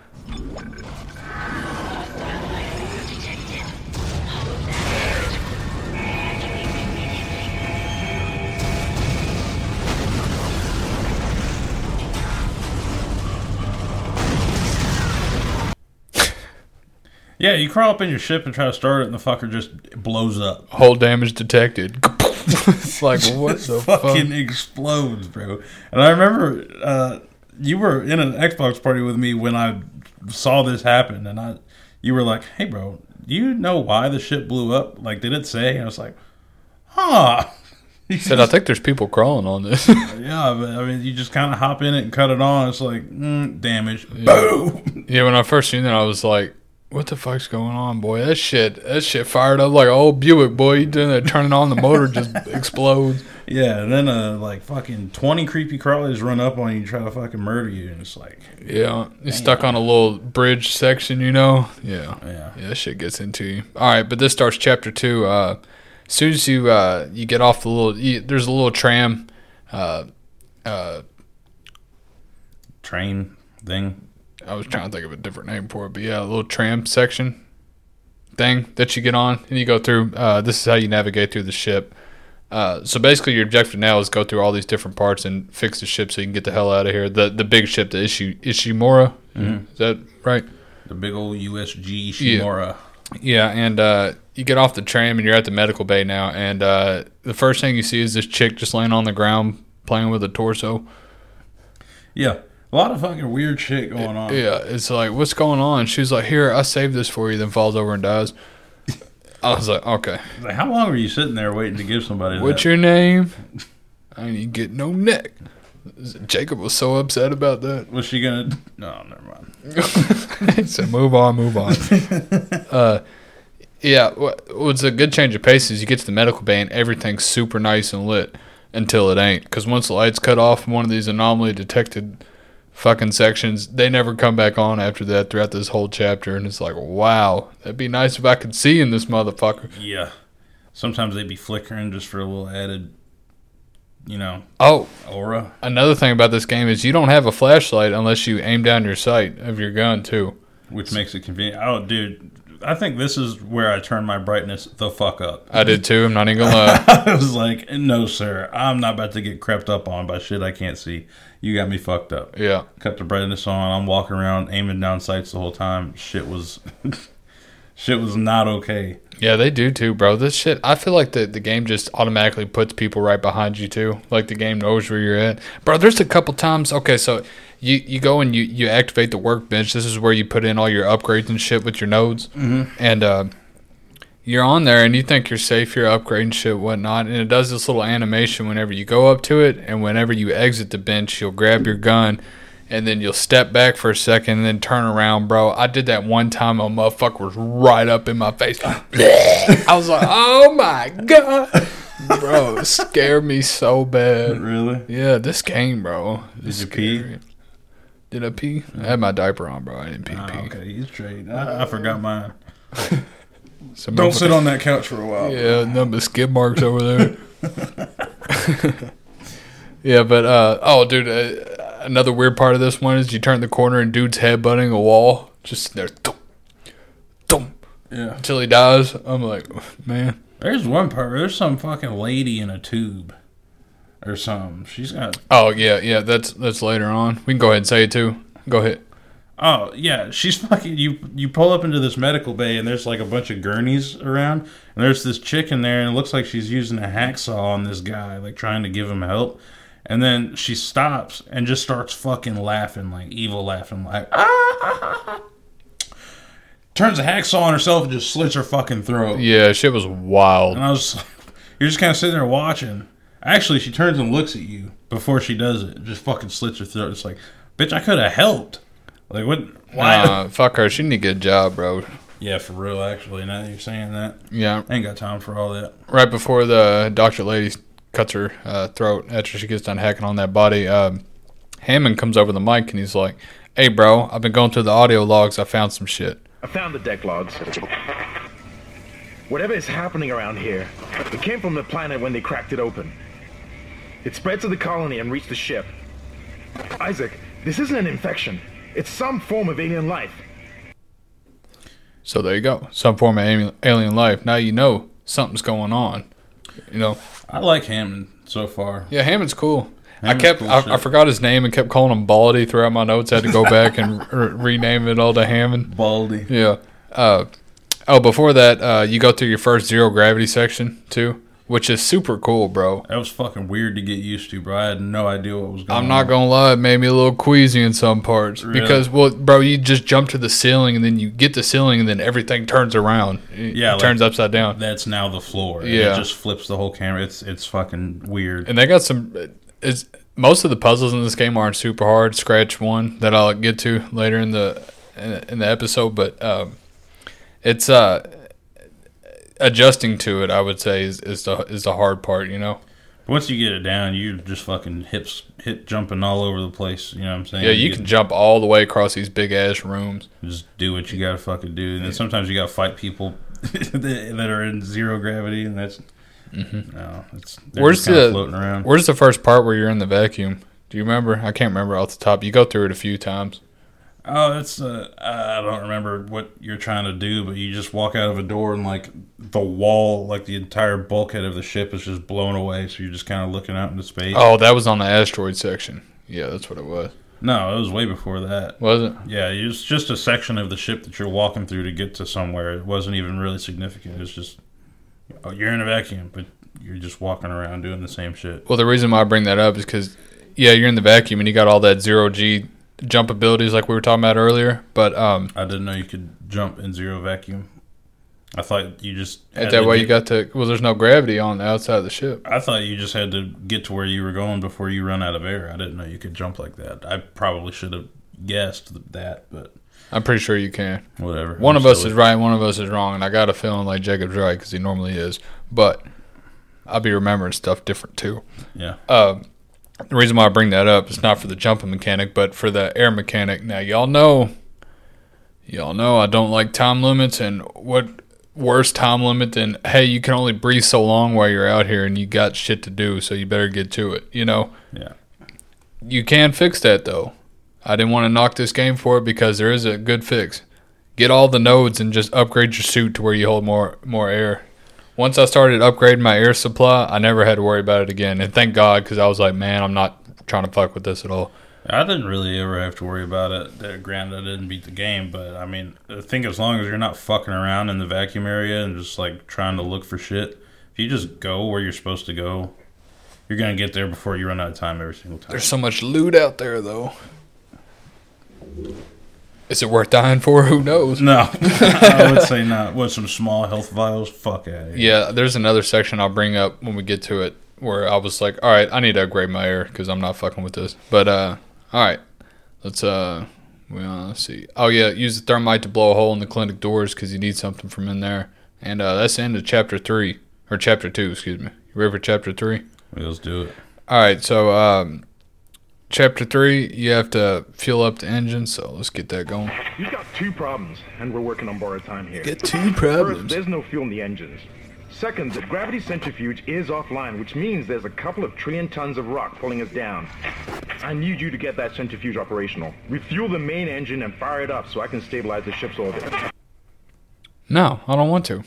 Yeah, you crawl up in your ship and try to start it, and the fucker just blows up. Hull damage detected. it's like what the fuck? fucking explodes, bro. And I remember uh, you were in an Xbox party with me when I saw this happen, and I, you were like, "Hey, bro, do you know why the ship blew up? Like, did it say?" And I was like, "Huh." He Said I think there's people crawling on this. yeah, but I mean, you just kind of hop in it and cut it on. It's like mm, damage. Boom. yeah, when I first seen that, I was like, "What the fuck's going on, boy? That shit, that shit fired up like an old Buick, boy. You doing that? Turning on the motor just explodes." Yeah, and then uh, like fucking twenty creepy crawlies run up on you and try to fucking murder you, and it's like, Yeah, you're stuck on a little bridge section, you know. Yeah, Yeah. yeah. That shit gets into you. All right, but this starts chapter two. Uh, as soon as you uh, you get off the little, you, there's a little tram. Uh, uh, train thing. I was trying to think of a different name for it, but yeah, a little tram section thing that you get on, and you go through. Uh, this is how you navigate through the ship. Uh, so basically, your objective now is go through all these different parts and fix the ship so you can get the hell out of here. The the big ship, the Ishi, Ishimura, is that right? The big old USG Shimura. Yeah, and uh, you get off the tram and you're at the medical bay now, and uh, the first thing you see is this chick just laying on the ground playing with a torso. Yeah. A lot of fucking weird shit going on. Yeah, it's like, what's going on? She's like, here, I saved this for you, then falls over and dies. I was like, okay. Like, how long were you sitting there waiting to give somebody What's that? your name? I ain't get no neck. Jacob was so upset about that. Was she gonna? No, never mind. so "Move on, move on." uh, yeah, what's a good change of pace is you get to the medical bay and everything's super nice and lit until it ain't. Because once the lights cut off one of these anomaly detected fucking sections, they never come back on after that throughout this whole chapter. And it's like, wow, that'd be nice if I could see in this motherfucker. Yeah. Sometimes they'd be flickering just for a little added, you know, Oh, aura. another thing about this game is you don't have a flashlight unless you aim down your sight of your gun too. which makes it convenient. Oh, dude, I think this is where I turn my brightness the fuck up. I did too. I'm not even gonna lie. I was like, no, sir, I'm not about to get crept up on by shit I can't see. You got me fucked up. Yeah. Cut the brightness on. I'm walking around aiming down sights the whole time. Shit was, shit was not okay. Yeah, they do too, bro. This shit, I feel like the, the game just automatically puts people right behind you too. Like the game knows where you're at. Bro, there's a couple times. Okay, so you, you go and you, you activate the workbench. This is where you put in all your upgrades and shit with your nodes. Mm-hmm. And uh, you're on there and you think you're safe, you're upgrading shit, whatnot. And it does this little animation whenever you go up to it. And whenever you exit the bench, you'll grab your gun and then you'll step back for a second and then turn around, bro. I did that one time. A motherfucker was right up in my face. I was like, oh my god, bro, scared me so bad. Really? Yeah, this game, bro. Did you pee? Did I pee? I had my diaper on, bro. I didn't pee. Ah, pee. okay, he's straight. I, I forgot mine. Some Don't sit on that couch for a while. Yeah, number skid marks over there. yeah, but uh, oh, dude, uh, another weird part of this one is you turn the corner and dude's headbutting a wall, just there. thump, Yeah. until he dies. I'm like, man. There's one part. where There's some fucking lady in a tube, or something. She's got. Oh yeah, yeah. That's that's later on. We can go ahead and say it too. Go ahead. Oh yeah, she's fucking. You you pull up into this medical bay and there's like a bunch of gurneys around, and there's this chick in there, and it looks like she's using a hacksaw on this guy, like trying to give him help. And then she stops and just starts fucking laughing, like evil laughing, like ah. Turns a hacksaw on herself and just slits her fucking throat. Yeah, shit was wild. And I was, you're just kind of sitting there watching. Actually, she turns and looks at you before she does it. Just fucking slits her throat. It's like, bitch, I could have helped. Like what? Why? Uh, fuck her. She need to get a job, bro. yeah, for real. Actually, now that you're saying that, Yeah. I ain't got time for all that. Right before the doctor lady cuts her uh, throat after she gets done hacking on that body, um, Hammond comes over the mic and he's like, "Hey, bro, I've been going through the audio logs. I found some shit." I found the deck logs. Whatever is happening around here, it came from the planet when they cracked it open. It spread to the colony and reached the ship. Isaac, this isn't an infection. It's some form of alien life. So there you go. Some form of alien- alien life. Now you know something's going on. You know. I like Hammond so far. Yeah, Hammond's cool. I kept cool I. I forgot his name and kept calling him Baldy throughout my notes. I had to go back and re- rename it all to Hammond. Baldy. Yeah. Uh, oh, before that, uh, you go through your first zero gravity section too, which is super cool, bro. That was fucking weird to get used to, bro. I had no idea what was going on. I'm not gonna lie, it made me a little queasy in some parts Really? because, well, bro, you just jump to the ceiling and then you get the ceiling and then everything turns around. It, Yeah, it turns upside down. That's now the floor. Yeah. It just flips the whole camera. It's it's fucking weird. And they got some. It's most of the puzzles in this game aren't super hard. Scratch one that I'll get to later in the in, in the episode, but um, it's uh adjusting to it. I would say is, is the is the hard part. You know. Once you get it down, you just fucking hips hit jumping all over the place. You know what I'm saying? Yeah, you get- can jump all the way across these big ass rooms. just do what you gotta fucking do. And then sometimes you gotta fight people that that are in zero gravity, and that's no, it's Mm-hmm. Where's the floating around. Where's the first part where you're in the vacuum? Do you remember? I can't remember off the top. You go through it a few times. Oh, that's uh, I don't remember what you're trying to do, but you just walk out of a door and like the wall, like the entire bulkhead of the ship is just blown away. So you're just kind of looking out into space. Oh, that was on the asteroid section. Yeah, that's what it was. No, it was way before that. Was it? Yeah, it's just a section of the ship that you're walking through to get to somewhere. It wasn't even really significant. It's just oh, you're in a vacuum, but you're just walking around doing the same shit. Well, the reason why I bring that up is because, yeah, you're in the vacuum and you got all that zero G jump abilities like we were talking about earlier. But um, I didn't know you could jump in zero vacuum. I thought you just at that way get- you got to. Well, there's no gravity on the outside of the ship. I thought you just had to get to where you were going before you run out of air. I didn't know you could jump like that. I probably should have guessed that, but I'm pretty sure you can. whatever. One I'm of us is right, one of us is wrong, and I got a feeling like Jacob's right because he normally is. But I'll be remembering stuff different too. Yeah. Um, the reason why I bring that up is not for the jumping mechanic, but for the air mechanic. Now, y'all know, y'all know I don't like time limits, and what worse time limit than hey, you can only breathe so long while you're out here, and you got shit to do, so you better get to it. You know, Yeah. you can fix that though. I didn't want to knock this game for it because there is a good fix. Get all the nodes and just upgrade your suit to where you hold more more air. Once I started upgrading my air supply, I never had to worry about it again. And thank God, because I was like, man, I'm not trying to fuck with this at all. I didn't really ever have to worry about it. Granted, I didn't beat the game, but I mean, I think as long as you're not fucking around in the vacuum area and just like trying to look for shit, if you just go where you're supposed to go, you're gonna get there before you run out of time every single time. There's so much loot out there, though. Is it worth dying for? Who knows? No, I would say not. What some small health vials? Fuck out of here. Yeah, there's another section I'll bring up when we get to it where I was like, all right, I need to upgrade my air because I'm not fucking with this. But uh, all right, let's uh, well, let's see. Oh yeah, use the thermite to blow a hole in the clinic doors because you need something from in there. And uh, that's the end of chapter three or chapter two, excuse me. You ready for chapter three? Let's do it. All right, so um, chapter three, you have to fuel up the engine. So let's get that going. You've got two problems, and we're working on borrowed time here. Get two First, there's no fuel in the engines. Second, the gravity centrifuge is offline, which means there's a couple of trillion tons of rock pulling us down. I need you to get that centrifuge operational. Refuel the main engine and fire it up so I can stabilize the ship's orbit. No, I don't want to.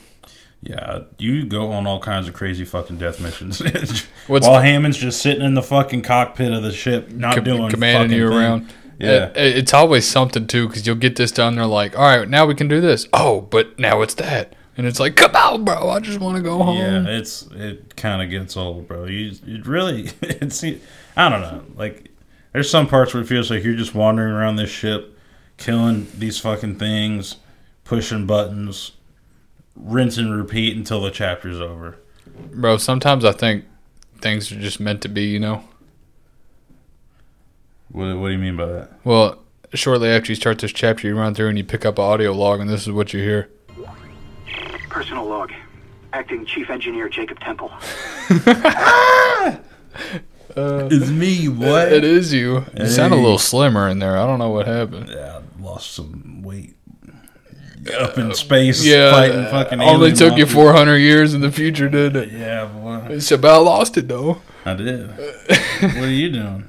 Yeah, you go on all kinds of crazy fucking death missions. What's- While Hammond's just sitting in the fucking cockpit of the ship, not Com- doing commanding fucking you thing. around. Yeah. It- it's always something too because you'll get this done. They're like, all right, now we can do this. Oh, but now it's that, and it's like, come on, bro. I just want to go home. Yeah, it's it kind of gets old, bro. You it really it's I don't know. Like there's some parts where it feels like you're just wandering around this ship, killing these fucking things, pushing buttons, rinse and repeat until the chapter's over. Bro, sometimes I think things are just meant to be. You know. What what do you mean by that? Well, shortly after you start this chapter, you run through and you pick up an audio log, and this is what you hear. Personal log. Acting Chief Engineer Jacob Temple. Uh, it's me, what? It is you. You sound a little slimmer in there. I don't know what happened. Yeah, I lost some weight. Up in space, Yeah, fighting fucking. only took you 400 years in the future, did it? Yeah, boy, It's about lost it though. I did. what are you doing?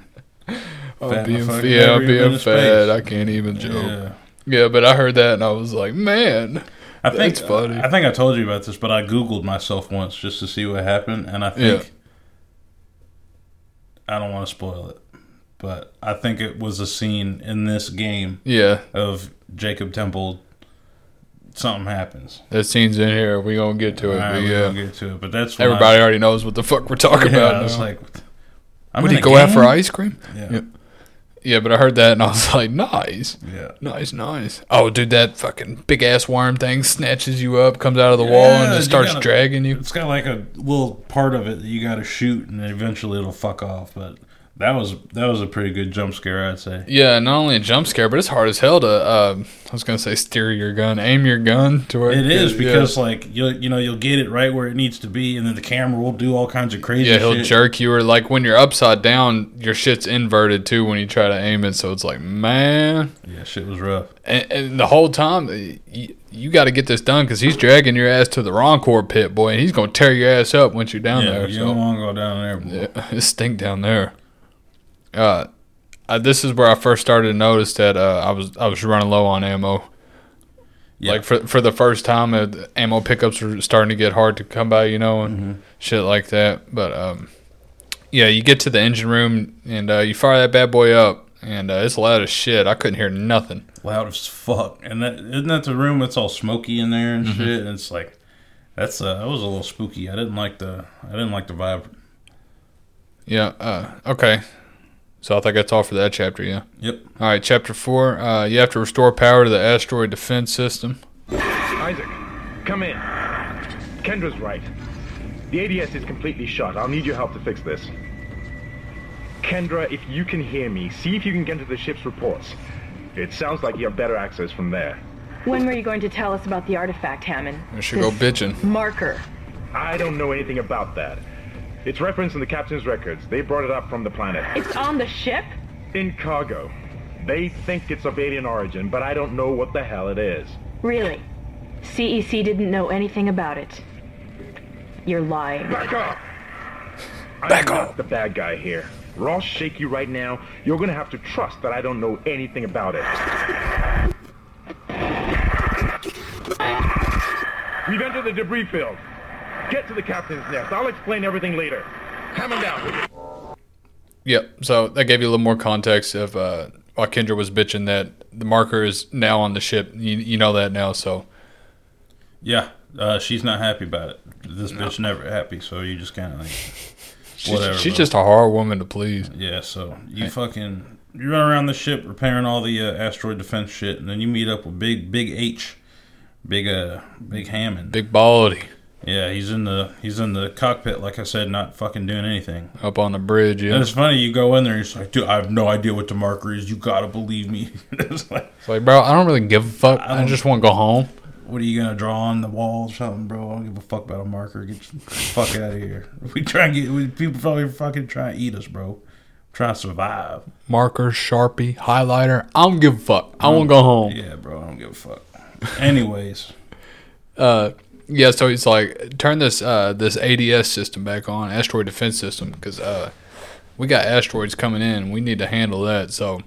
I'm Fat being, yeah, I'm never even been being fat. I can't even joke. Yeah. Yeah. but I heard that and I was like, man, I think funny. I think I told you about this, but I googled myself once just to see what happened, and I think Yeah. I don't want to spoil it, but I think it was a scene in this game yeah, of Jacob Temple. Something happens. that scene's in here. We gonna get to it. But right, we're yeah, gonna uh, get to it, but that's everybody already knows what the fuck we're talking yeah, about. I was now. like, I'm would he go out for ice cream? Yeah. Yeah. Yeah, but I heard that and I was like, nice. Yeah. Nice, nice. Oh, dude, that fucking big ass worm thing snatches you up, comes out of the wall, and Yeah, just starts gotta- dragging you. It's got like a little part of it that you got to shoot, and then eventually it'll fuck off. But that was that was a pretty good jump scare, I'd say. Yeah, not only a jump scare, but it's hard as hell to. Um, I was gonna say steer your gun, aim your gun to where It is yeah. because like you you know you'll get it right where it needs to be, and then the camera will do all kinds of crazy. yeah, he'll shit. jerk you, or like when you're upside down, your shit's inverted too when you try to aim it. So it's like, man, Yeah, shit was rough. and, and the whole time you, you got to get this done because he's dragging your ass to the Rancor pit, boy, and he's gonna tear your ass up once you're down yeah, there. you so. don't want to go down there. Boy. Yeah, it stink down there. Uh, uh, this is where I first started to notice that uh, I was I was running low on ammo. Yeah. Like for for the first time, uh, ammo pickups were starting to get hard to come by, you know, and Mm-hmm. shit like that. But um, yeah, you get to the engine room and uh, you fire that bad boy up, and uh, it's loud as shit. I couldn't hear nothing. Loud as fuck, and that isn't that the room that's all smoky in there and Mm-hmm. shit. And it's like that's uh, that was a little spooky. I didn't like the I didn't like the vibe. Yeah. Uh, okay. So I think that's all for that chapter. Yeah. Yep. All right. Chapter four. Uh, you have to restore power to the asteroid defense system. Isaac, come in. Kendra's right. The ADS is completely shut. I'll need your help to fix this. Kendra, if you can hear me, see if you can get to the ship's reports. It sounds like you have better access from there. When were you going to tell us about the artifact, Hammond? I should go bitching. Marker. I don't know anything about that. It's referenced in the captain's records. They brought it up from the planet. It's on the ship? In cargo. They think it's of alien origin, but I don't know what the hell it is. Really? CEC didn't know anything about it. You're lying. Back off! Back off! the bad guy here. Ross shake you right now. You're gonna have to trust that I don't know anything about it. We've entered the debris field. Get to the captain's nest. I'll explain everything later. Hammond down. Yep. So that gave you a little more context of uh, why Kendra was bitching that the marker is now on the ship. You, you know that now. So Yeah, uh, she's not happy about it. This bitch never happy, so you just kind of like she's, whatever. she's bro. just a hard woman to please. Yeah, so you fucking you run around the ship repairing all the uh, asteroid defense shit, and then you meet up with big big H, big uh big Hammond. Big baldy Yeah, he's in the he's in the cockpit, like I said, not fucking doing anything. up on the bridge. And Yeah. it's funny, you go in there, and he's like, dude, I have no idea what the marker is. You gotta believe me. it's like, It's like, bro, I don't really give a fuck. I, don't- just want to go home. what are you gonna draw on the wall or something, bro? I don't give a fuck about a marker. Get the fuck out of here. We try and get we, people probably fucking try and eat us, bro. Try to survive. Marker, sharpie, highlighter. I don't give a fuck. I want to go home. Yeah, bro, I don't give a fuck. Anyways. Uh, yeah. So he's like, turn this uh this ADS system back on, asteroid defense system, because uh we got asteroids coming in. We need to handle that. So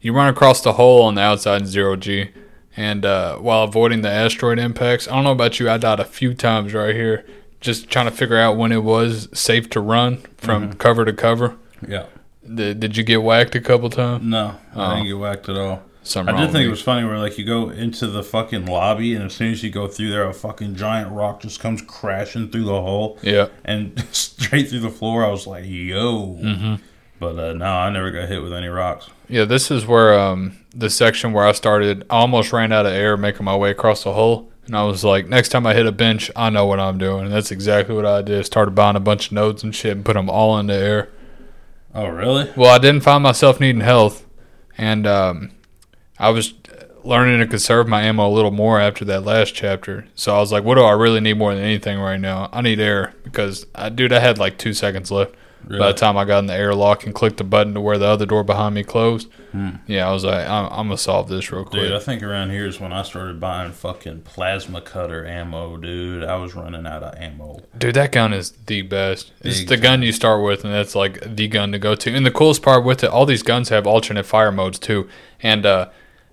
you run across the hull on the outside in zero G, and uh, while avoiding the asteroid impacts. I don't know about you, I died a few times right here, just trying to figure out when it was safe to run from Mhm. cover to cover. Yeah. Did, did you get whacked a couple times? No, I Oh. didn't get whacked at all. Something I did think it was funny where like you go into the fucking lobby and as soon as you go through there, a fucking giant rock just comes crashing through the hole. Yeah. and straight through the floor. I was like, yo. Mhm. But uh, no, I never got hit with any rocks. Yeah, this is where um, the section where I started. I almost ran out of air making my way across the hull, and I was like, next time I hit a bench, I know what I'm doing. And that's exactly what I did. Started buying a bunch of nodes and shit and put them all into air. Oh, really? Well, I didn't find myself needing health, and um, I was learning to conserve my ammo a little more after that last chapter. So I was like, what do I really need more than anything right now? I need air because, I, dude, I had like two seconds left. By the time I got in the airlock and clicked the button to where the other door behind me closed, Hmm. yeah, I was like, I'm, I'm gonna solve this real quick. Dude, I think around here is when I started buying fucking plasma cutter ammo, dude. I was running out of ammo. Dude, that gun is the best. It's the gun you start with, and that's like the gun to go to. And the coolest part with it, all these guns have alternate fire modes too. And uh,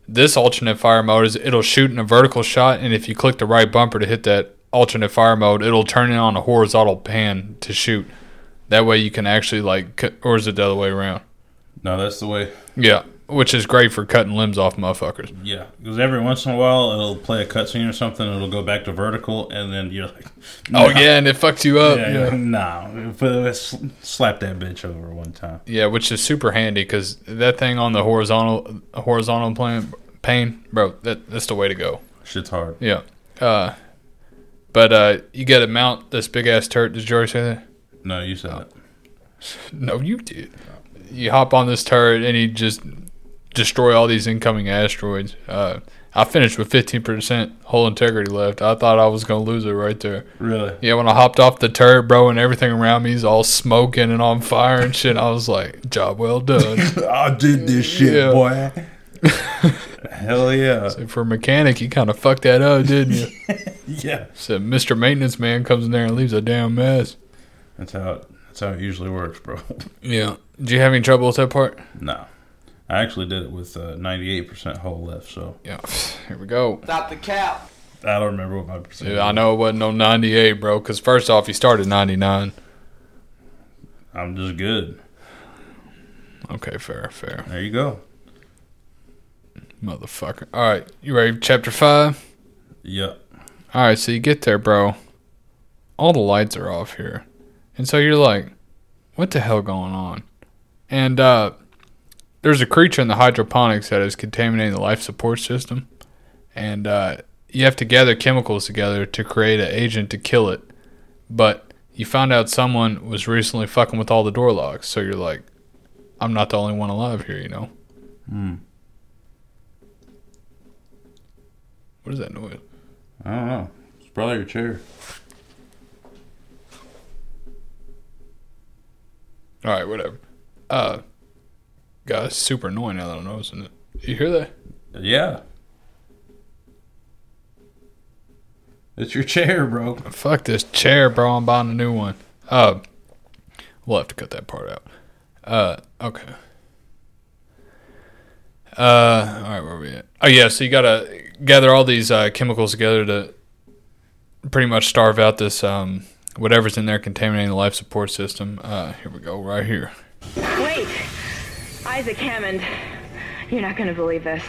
this alternate fire mode is it'll shoot in a vertical shot, and if you click the right bumper to hit that alternate fire mode, it'll turn it on a horizontal pan to shoot. That way you can actually like, cut, or is it the other way around? No, that's the way. Yeah, which is great for cutting limbs off motherfuckers. Yeah, because every once in a while it'll play a cutscene or something. It'll go back to vertical, and then you're like, Oh yeah, and it fucks you up. Yeah, Yeah, like, nah. But slap that bitch over one time. Yeah, which is super handy because that thing on the horizontal horizontal plane pane, bro, that that's the way to go. Shit's hard. Yeah. Uh, but uh, you got to mount this big ass turret. Did Jory say that? No, you said it. No, you did. You hop on this turret and you just destroy all these incoming asteroids. Uh, I finished with 15% hull integrity left. I thought I was going to lose it right there. Really? Yeah, when I hopped off the turret, bro, and everything around me is all smoking and on fire and shit, I was like, job well done. I did this shit, Yeah. boy. Hell yeah. So for a mechanic, you kind of fucked that up, didn't you? Yeah. So Mr. Maintenance Man comes in there and leaves a damn mess. That's how it, that's how it usually works, bro. Yeah. Did you have any trouble with that part? no. I actually did it with uh, 98% hull left, so Yeah. Here we go. Stop the cap. I don't remember what my percent Dude, I know it wasn't no 98, bro, because first off, you started 99. I'm just good. Okay, fair, fair. There you go. Motherfucker. All right, you ready? for Chapter 5? Yep. All right, so you get there, bro. All the lights are off here. And so you're like, what the hell going on? And uh, there's a creature in the hydroponics that is contaminating the life support system. And uh, you have to gather chemicals together to create an agent to kill it. But you found out someone was recently fucking with all the door locks. So you're like, I'm not the only one alive here, you know? Hmm. What is that noise? I don't know. It's probably your chair. All right, whatever. Uh, God, it's super annoying now that I'm noticing it. You hear that? Yeah. It's your chair, bro. Fuck this chair, bro. I'm buying a new one. Uh, we'll have to cut that part out. Uh, okay. Uh, all right, where are we at? Oh yeah, so you gotta gather all these uh, chemicals together to pretty much starve out this um whatever's in there contaminating the life support system. Uh, here we go, right here. Wait! Isaac Hammond, you're not gonna believe this.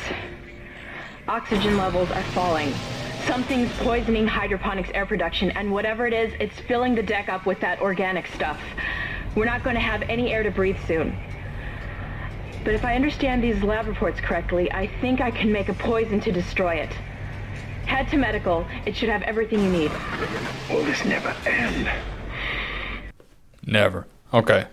Oxygen levels are falling. Something's poisoning hydroponics air production, and whatever it is, it's filling the deck up with that organic stuff. We're not gonna have any air to breathe soon. But if I understand these lab reports correctly, I think I can make a poison to destroy it. Head to medical. It should have everything you need. Will this never end? Never. Okay.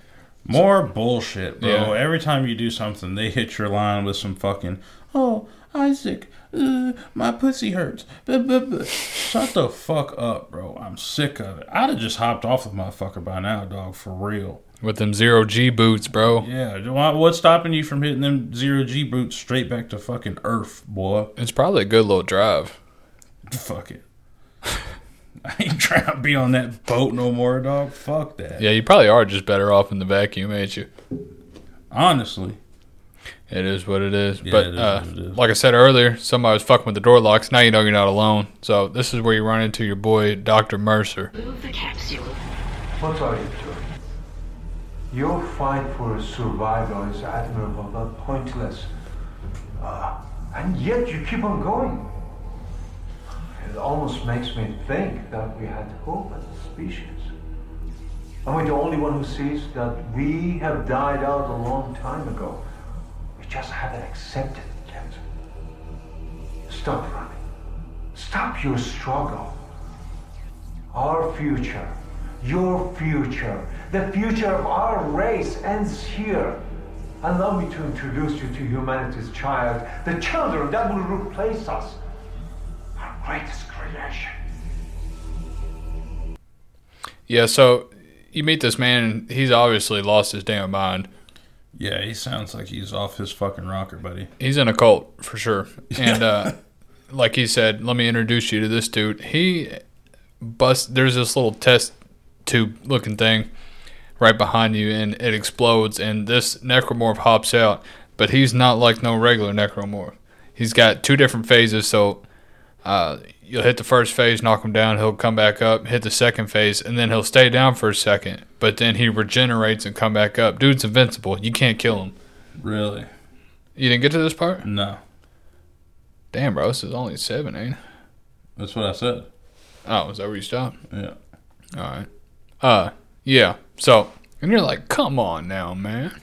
More bullshit, bro. Yeah. Every time you do something, they hit your line with some fucking, oh, Isaac, uh, my pussy hurts. Buh, buh, buh." Shut the fuck up, bro. I'm sick of it. I'd have just hopped off the motherfucker by now, dog, for real. With them zero G boots, bro. Yeah, what's stopping you from hitting them zero G boots straight back to fucking Earth, boy? It's probably a good little drive. Fuck it. I ain't trying to be on that boat no more, dog. Fuck that. Yeah, you probably are just better off in the vacuum, ain't you? Honestly. It is what it is. Yeah, but it is uh, it is. like I said earlier, somebody was fucking with the door locks. Now you know you're not alone. So this is where you run into your boy Doctor Mercer. Move the capsule. What are you doing? Your fight for survival is admirable but pointless. Uh, and yet you keep on going. It almost makes me think that we had hope as a species. Am I the only one who sees that we have died out a long time ago? We just haven't accepted it yet. Stop running. Stop your struggle. Our future, your future, the future of our race ends here. Allow me to introduce you to humanity's child, the children that will replace us. Our greatest creation. Yeah, so you meet this man, and he's obviously lost his damn mind. Yeah, he sounds like he's off his fucking rocker, buddy. He's in a cult for sure. And uh, like he said, let me introduce you to this dude. He bust. There's this little test tube looking thing right behind you, and it explodes. And this necromorph hops out, but he's not like no regular necromorph. He's got two different phases. So uh, you'll hit the first phase, knock him down. He'll come back up, hit the second phase, and then he'll stay down for a second. But then he regenerates and come back up. Dude's invincible. You can't kill him. Really? You didn't get to this part? No. Damn, bro, this is only seven, ain't it? That's what I said. Oh, is that where you stopped? Yeah. All right. Uh, yeah. So, and you're like, come on now, man.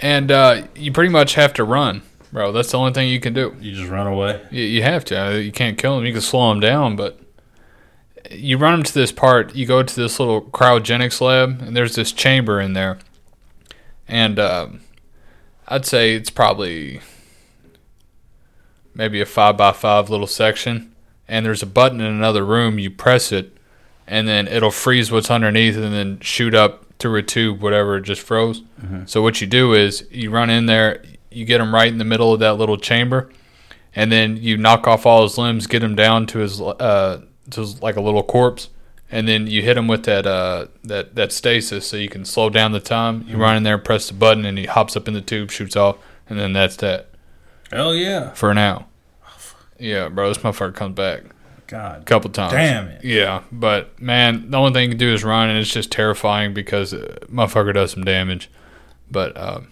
And uh, you pretty much have to run, bro. That's the only thing you can do. You just run away. You, you have to. Uh, You can't kill them. You can slow them down, but you run them to this part. You go to this little cryogenics lab, and there's this chamber in there. And um, I'd say it's probably maybe a five by five little section. And there's a button in another room. You press it, and then it'll freeze what's underneath, and then shoot up through a tube, whatever it just froze. Mhm. So what you do is you run in there, you get him right in the middle of that little chamber, and then you knock off all his limbs, get him down to his uh to his, like a little corpse, and then you hit him with that uh that that stasis so you can slow down the time. You Mhm. run in there, press the button, and he hops up in the tube, shoots off, and then that's that Hell yeah. for now. Yeah, bro, this motherfucker comes back. God. A couple times. Damn it. Yeah, but man, the only thing you can do is run, and it's just terrifying because uh, motherfucker does some damage. But um,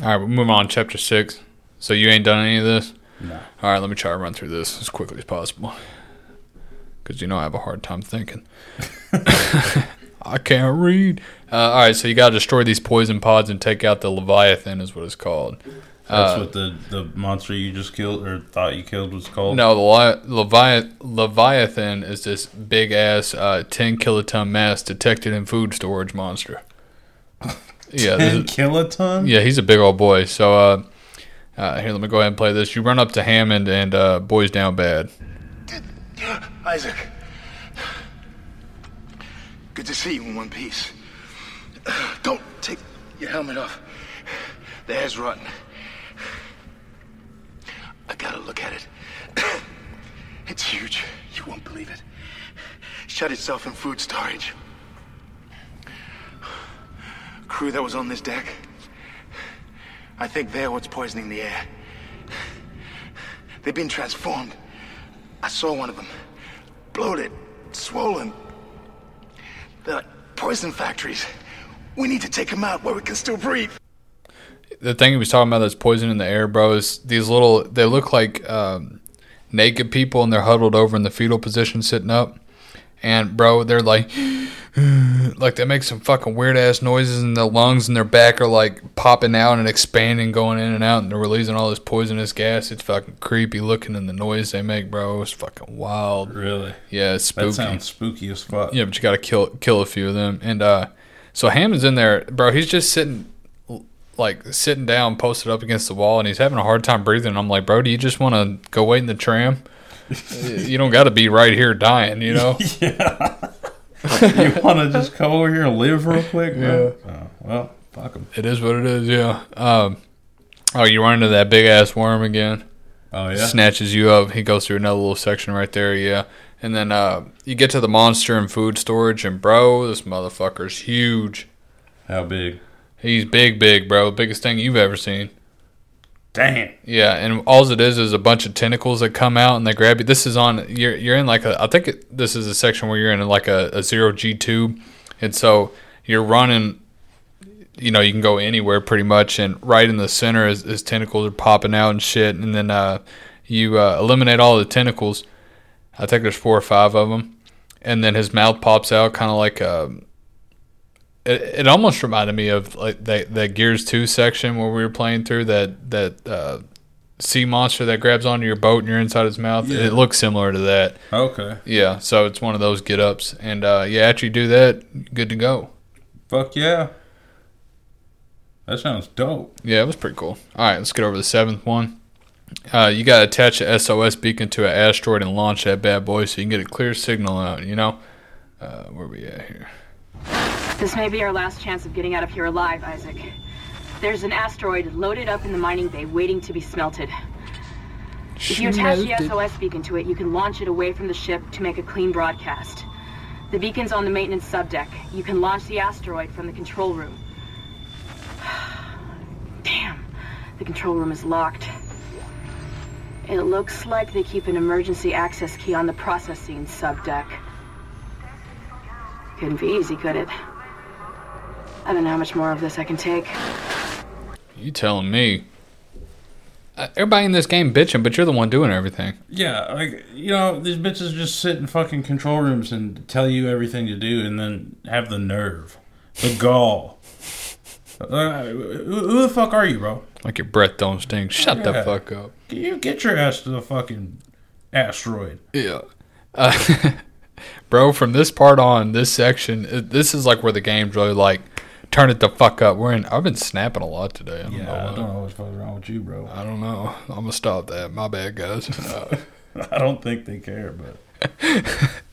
all right, we'll move on. to Chapter six. So you ain't done any of this. No. All right, let me try to run through this as quickly as possible. Because you know I have a hard time thinking. I can't read. Uh, all right, so you got to destroy these poison pods and take out the Leviathan, is what it's called. That's Uh, what the, the monster you just killed or thought you killed was called. No, the Levi- Leviathan is this big ass uh, 10 kiloton mass detected in food storage monster. Yeah, 10 is- kiloton? Yeah, he's a big old boy. So, uh, uh, here, let me go ahead and play this. You run up to Hammond and uh, boys down bad. Isaac. Good to see you in one piece. Don't take your helmet off. The air's rotten. I gotta look at it. It's huge. You won't believe it. Shut itself in food storage. Crew that was on this deck. I think they're what's poisoning the air. They've been transformed. I saw one of them. Bloated, swollen. They're like poison factories. We need to take them out where we can still breathe. the thing he was talking about that's poison in the air, bro, is these little. They look like um, naked people, and they're huddled over in the fetal position, sitting up. And bro, they're like, like they make some fucking weird ass noises, and their lungs and their back are like popping out and expanding, going in and out, and they're releasing all this poisonous gas. It's fucking creepy looking, and the noise they make, bro, it's fucking wild. Really? Yeah, it's spooky. That sounds spooky as fuck. Yeah, but you got to kill kill a few of them. And uh, so Hammond's in there, bro. He's just sitting, like sitting down, posted up against the wall, and he's having a hard time breathing. And I'm like, bro, do you just want to go wait in the tram? you don't got to be right here dying, you know. yeah. You want to just come over here and live real quick, man? Oh, well, fuck them. It is what it is. Yeah. Um, oh, you run into that big ass worm again. Oh yeah. Snatches you up. He goes through another little section right there. Yeah. And then uh, you get to the monster and food storage, and bro, this motherfucker's huge. How big? He's big, big, bro. Biggest thing you've ever seen. Damn. Yeah, and all it is is a bunch of tentacles that come out and they grab you. This is on you're you're in like a I think it, this is a section where you're in like a, a zero G tube, and so you're running. You know, you can go anywhere pretty much, and right in the center is, is tentacles are popping out and shit, and then uh, you uh, eliminate all the tentacles. I think there's four or five of them, and then his mouth pops out, kind of like a it, it almost reminded me of like that, that Gears Two section where we were playing through that that uh, sea monster that grabs onto your boat and you're inside its mouth. Yeah. It looks similar to that. Okay. Yeah, so it's one of those get ups, and uh, yeah, after you do that, good to go. Fuck yeah. That sounds dope. Yeah, it was pretty cool. All right, let's get over the seventh one. Uh, you got to attach a SOS beacon to an asteroid and launch that bad boy so you can get a clear signal out. You know, uh, where we at here? This may be our last chance of getting out of here alive, Isaac. There's an asteroid loaded up in the mining bay waiting to be smelted. If you attach the SOS beacon to it, you can launch it away from the ship to make a clean broadcast. The beacon's on the maintenance subdeck. You can launch the asteroid from the control room. Damn, the control room is locked. It looks like they keep an emergency access key on the processing subdeck. Couldn't be easy, could it? I don't know how much more of this I can take. You telling me? Uh, everybody in this game bitching, but you're the one doing everything. Yeah, like you know, these bitches just sit in fucking control rooms and tell you everything to do, and then have the nerve, the gall. Uh, who, who the fuck are you, bro? Like your breath don't stink. Shut the fuck up. You get your ass to the fucking asteroid. Yeah. Uh, bro, from this part on, this section, this is like where the game's really like, turn it the fuck up. We're in. I've been snapping a lot today. I don't know. Yeah, I don't know what's wrong with you, bro. I don't know. I'm gonna stop that. My bad, guys. Uh, I don't think they care, but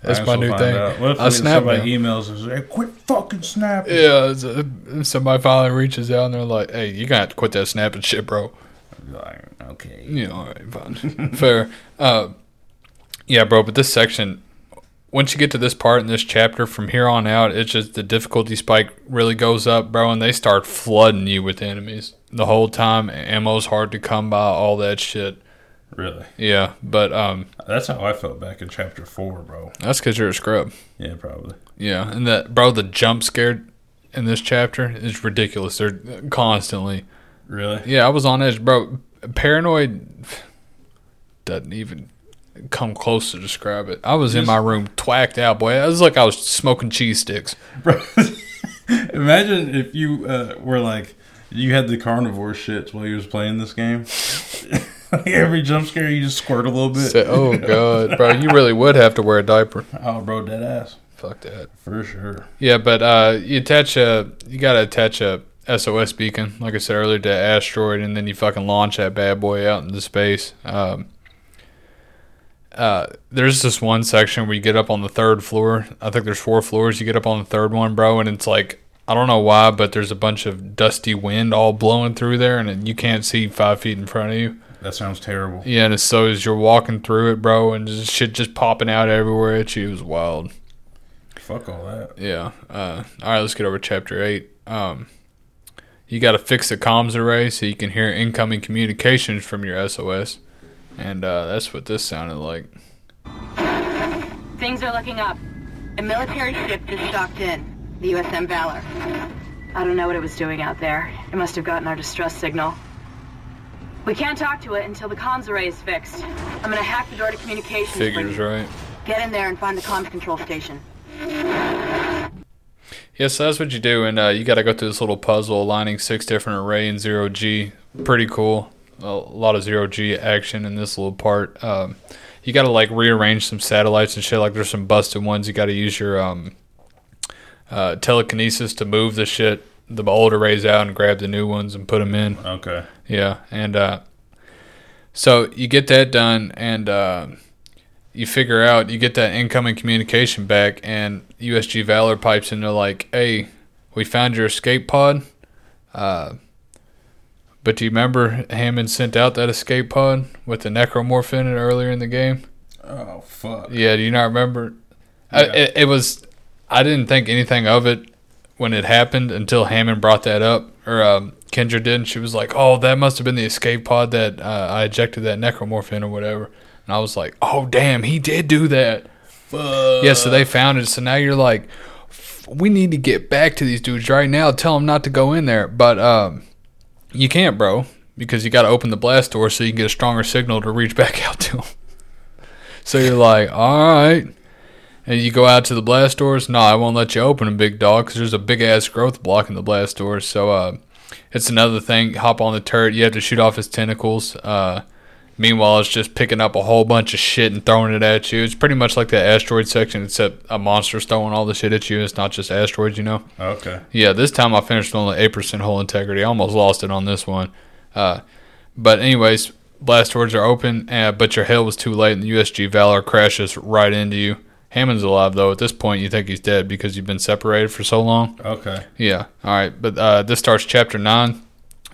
That's my new thing. out. What if I snap somebody now. emails and says, hey, "Quit fucking snapping"? yeah. It's, uh, somebody finally reaches out and they're like, "Hey, you gotta have to quit that snapping shit, bro." Like, okay. Yeah, all right, fine, fair. Uh, yeah, bro. But this section, once you get to this part in this chapter, from here on out, it's just the difficulty spike really goes up, bro, and they start flooding you with enemies the whole time. Ammo's hard to come by, all that shit. Really? Yeah, but um, That's how I felt back in chapter four, bro. that's because you're a scrub. Yeah, probably. Yeah, and that, bro, the jump scare in this chapter is ridiculous. They're constantly. Really? Yeah, I was on edge, bro. Paranoid doesn't even come close to describe it. I was in my room twacked out, boy. It was like I was smoking cheese sticks. Bro, imagine if you uh, were like you had the carnivore shits while you was playing this game. Every jump scare, you just squirt a little bit. Oh god, bro, you really would have to wear a diaper. Oh, bro, dead ass Fuck that. for sure. Yeah, but uh, you attach a, you gotta attach a SOS beacon, like I said earlier, to asteroid, and then you fucking launch that bad boy out into space. Um, uh, there's this one section where you get up on the third floor. I think there's four floors. You get up on the third one, bro, and it's like I don't know why, but there's a bunch of dusty wind all blowing through there, and you can't see five feet in front of you. That sounds terrible. Yeah, and so as you're walking through it, bro, and just shit just popping out everywhere at you. It was wild. Fuck all that. Yeah. Uh, all right, let's get over to chapter eight. Um, you got to fix the comms array so you can hear incoming communications from your SOS, and uh, that's what this sounded like. Things are looking up. A military ship just docked in. The USM Valor. I don't know what it was doing out there. It must have gotten our distress signal. We can't talk to it until the comms array is fixed. I'm gonna hack the door to communications. Figures, right? Get in there and find the comms control station. Yeah, so that's what you do, and uh, you got to go through this little puzzle aligning six different array and zero G. Pretty cool. A lot of zero G action in this little part. Um, you got to like rearrange some satellites and shit. Like there's some busted ones. You got to use your um, uh, telekinesis to move the shit, the old arrays out, and grab the new ones and put them in. Okay. Yeah, and uh, so you get that done, and uh, you figure out you get that incoming communication back, and USG Valor pipes in. They're like, "Hey, we found your escape pod." But do you remember Hammond sent out that escape pod with the necromorph in it earlier in the game? Oh fuck. Yeah, do you not remember? I, it, it was. I didn't think anything of it when it happened until Hammond brought that up, or um, Kendra did. And she was like, "Oh, that must have been the escape pod that uh, I ejected that necromorph in, or whatever." And I was like, "Oh, damn, he did do that." Yeah, so they found it. So now you're like, "F- we need to get back to these dudes right now. Tell them not to go in there, but um, you can't, bro, because you got to open the blast door so you can get a stronger signal to reach back out to them. So you're like, all right. And you go out to the blast doors. No, I won't let you open them, big dog, because there's a big ass growth blocking the blast doors. So uh, it's another thing. Hop on the turret. You have to shoot off his tentacles. Uh, meanwhile, it's just picking up a whole bunch of shit and throwing it at you. It's pretty much like the asteroid section, except a monster's throwing all the shit at you. It's not just asteroids, you know. Okay. Yeah, this time I finished only eight percent hull integrity. I almost lost it on this one. Uh, but anyways, blast doors are open, uh, but your hail was too late, and the USG Valor crashes right into you. Hammond's alive though. At this point, you think he's dead because you've been separated for so long. Okay. Yeah. All right. But uh, this starts chapter nine.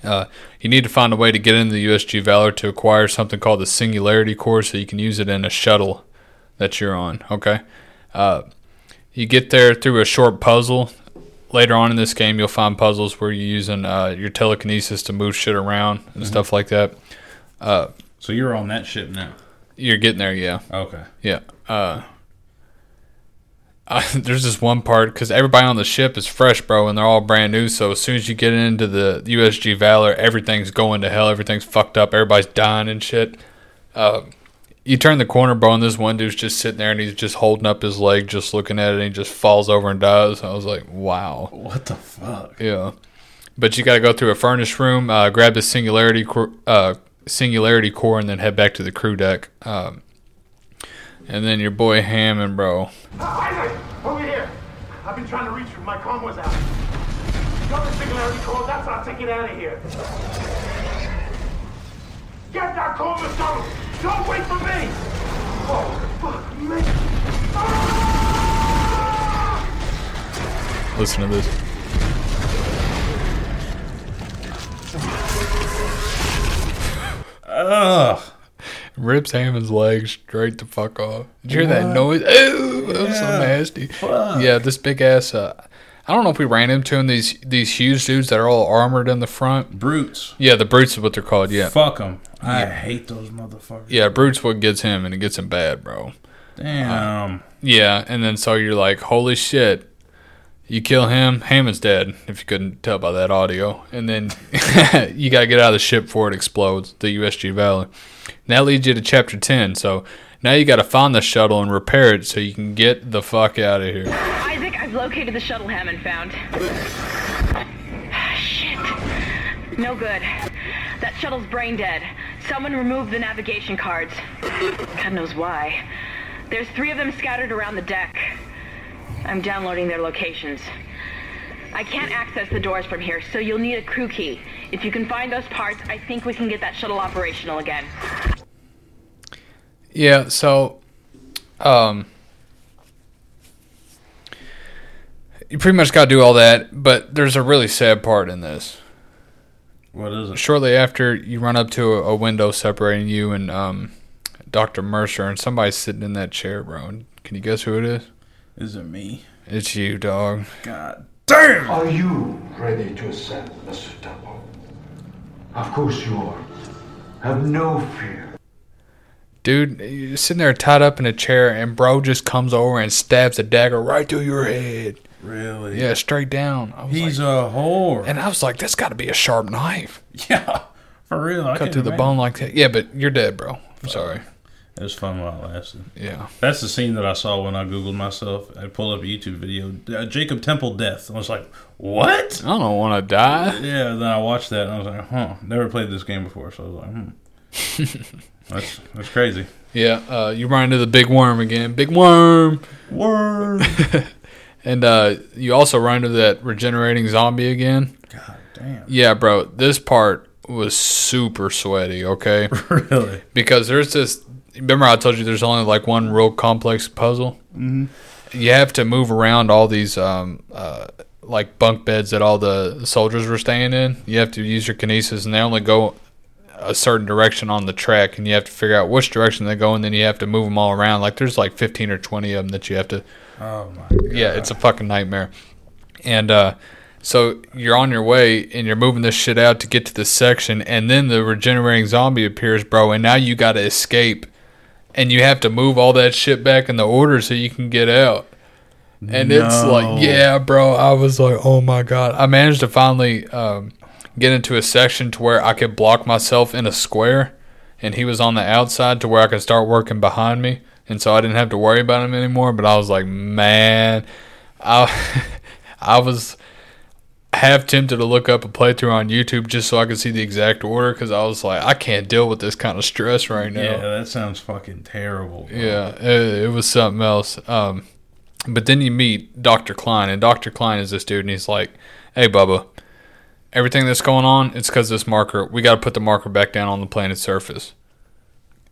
Uh, you need to find a way to get into the USG Valor to acquire something called the Singularity Core, so you can use it in a shuttle that you're on. Okay. Uh, you get there through a short puzzle. Later on in this game, you'll find puzzles where you're using uh, your telekinesis to move shit around and Mhm. stuff like that. Uh, So you're on that ship now. you're getting there, yeah. Okay. Yeah. Uh, there's this one part because everybody on the ship is fresh, bro, and they're all brand new. So as soon as you get into the USG Valor, everything's going to hell. Everything's fucked up. Everybody's dying and shit. Uh, you turn the corner, bro, and this one dude's just sitting there and he's just holding up his leg, just looking at it, and he just falls over and dies. I was like, wow. What the fuck? Yeah. But you got to go through a furnace room, uh, grab the singularity uh, singularity core, and then head back to the crew deck. Um, and then your boy Hammond, bro. Oh, Isaac, over here. I've been trying to reach you. My comm was out. You got the singularity core. That's how I take it out of here. Get that code, McDonald. Don't wait for me. Oh, fuck me. Ah! Listen to this. Ugh. Rips Hammond's leg straight the fuck off. Did you hear that noise? Ew, that was so nasty. Fuck. Yeah, this big ass. Uh, I don't know if we ran into him. These these huge dudes that are all armored in the front. Brutes. Yeah, the brutes is what they're called. Yeah. Fuck them. I Yeah. hate those motherfuckers. Yeah, brutes what gets him, and it gets him bad, bro. Damn. Yeah, and then so you're like, holy shit. You kill him, Hammond's dead, if you couldn't tell by that audio. And then you got to get out of the ship before it explodes, the USG Valor. And that leads you to chapter 10. So now you got to find the shuttle and repair it so you can get the fuck out of here. Isaac, I've located the shuttle Hammond found. Shit. No good. That shuttle's brain dead. Someone removed the navigation cards. God knows why. There's three of them scattered around the deck. I'm downloading their locations. I can't access the doors from here, so you'll need a crew key. If you can find those parts, I think we can get that shuttle operational again. Yeah, so um you pretty much got to do all that, but there's a really sad part in this. What is it? Shortly after you run up to a, a window separating you and um Dr. Mercer and somebody's sitting in that chair, bro. Can you guess who it is? Is it me? It's you, dog. God damn! Are you ready to ascend, Mr. Temple? Of course you are. Have no fear. Dude, you're sitting there tied up in a chair and bro just comes over and stabs a dagger right through your head. Really? Yeah, straight down. I was He's like, a whore. and I was like, that's got to be a sharp knife. Yeah, for real. I Cut can't through the bone like that. Yeah, but you're dead, bro. I'm sorry. It was fun while it lasted. Yeah. That's the scene that I saw when I googled myself. I pulled up a YouTube video, uh, Jacob Temple death. I was like, what? I don't want to die. Yeah. Then I watched that and I was like, huh. Never played this game before, so I was like, hmm. that's that's crazy. Yeah, uh, you run into the big worm again. Big worm. Worm. and uh, you also run into that regenerating zombie again. God damn. Yeah, bro. This part was super sweaty, okay? really? Because there's this. Remember, I told you there's only like one real complex puzzle? Mhm. You have to move around all these, um, uh, like bunk beds that all the soldiers were staying in. You have to use your kinesis, and they only go a certain direction on the track, and you have to figure out which direction they go, and then you have to move them all around. Like there's like 15 or 20 of them that you have to Oh my god. yeah, it's a fucking nightmare. And uh, So you're on your way and you're moving this shit out to get to this section, and then the regenerating zombie appears, bro, and now you got to escape, and you have to move all that shit back in the order so you can get out. And it's like, yeah, bro. I was like, oh my god. I managed to finally um, get into a section to where I could block myself in a square, and he was on the outside to where I could start working behind me, and so I didn't have to worry about him anymore. But I was like, man, I, I was half tempted to look up a playthrough on YouTube just so I could see the exact order because I was like, I can't deal with this kind of stress right now. Yeah, that sounds fucking terrible. bro. Yeah, it, it was something else. Um, but then you meet Dr. Klein, and Dr. Klein is this dude, and he's like, "Hey, Bubba, everything that's going on, it's because this marker. We got to put the marker back down on the planet's surface.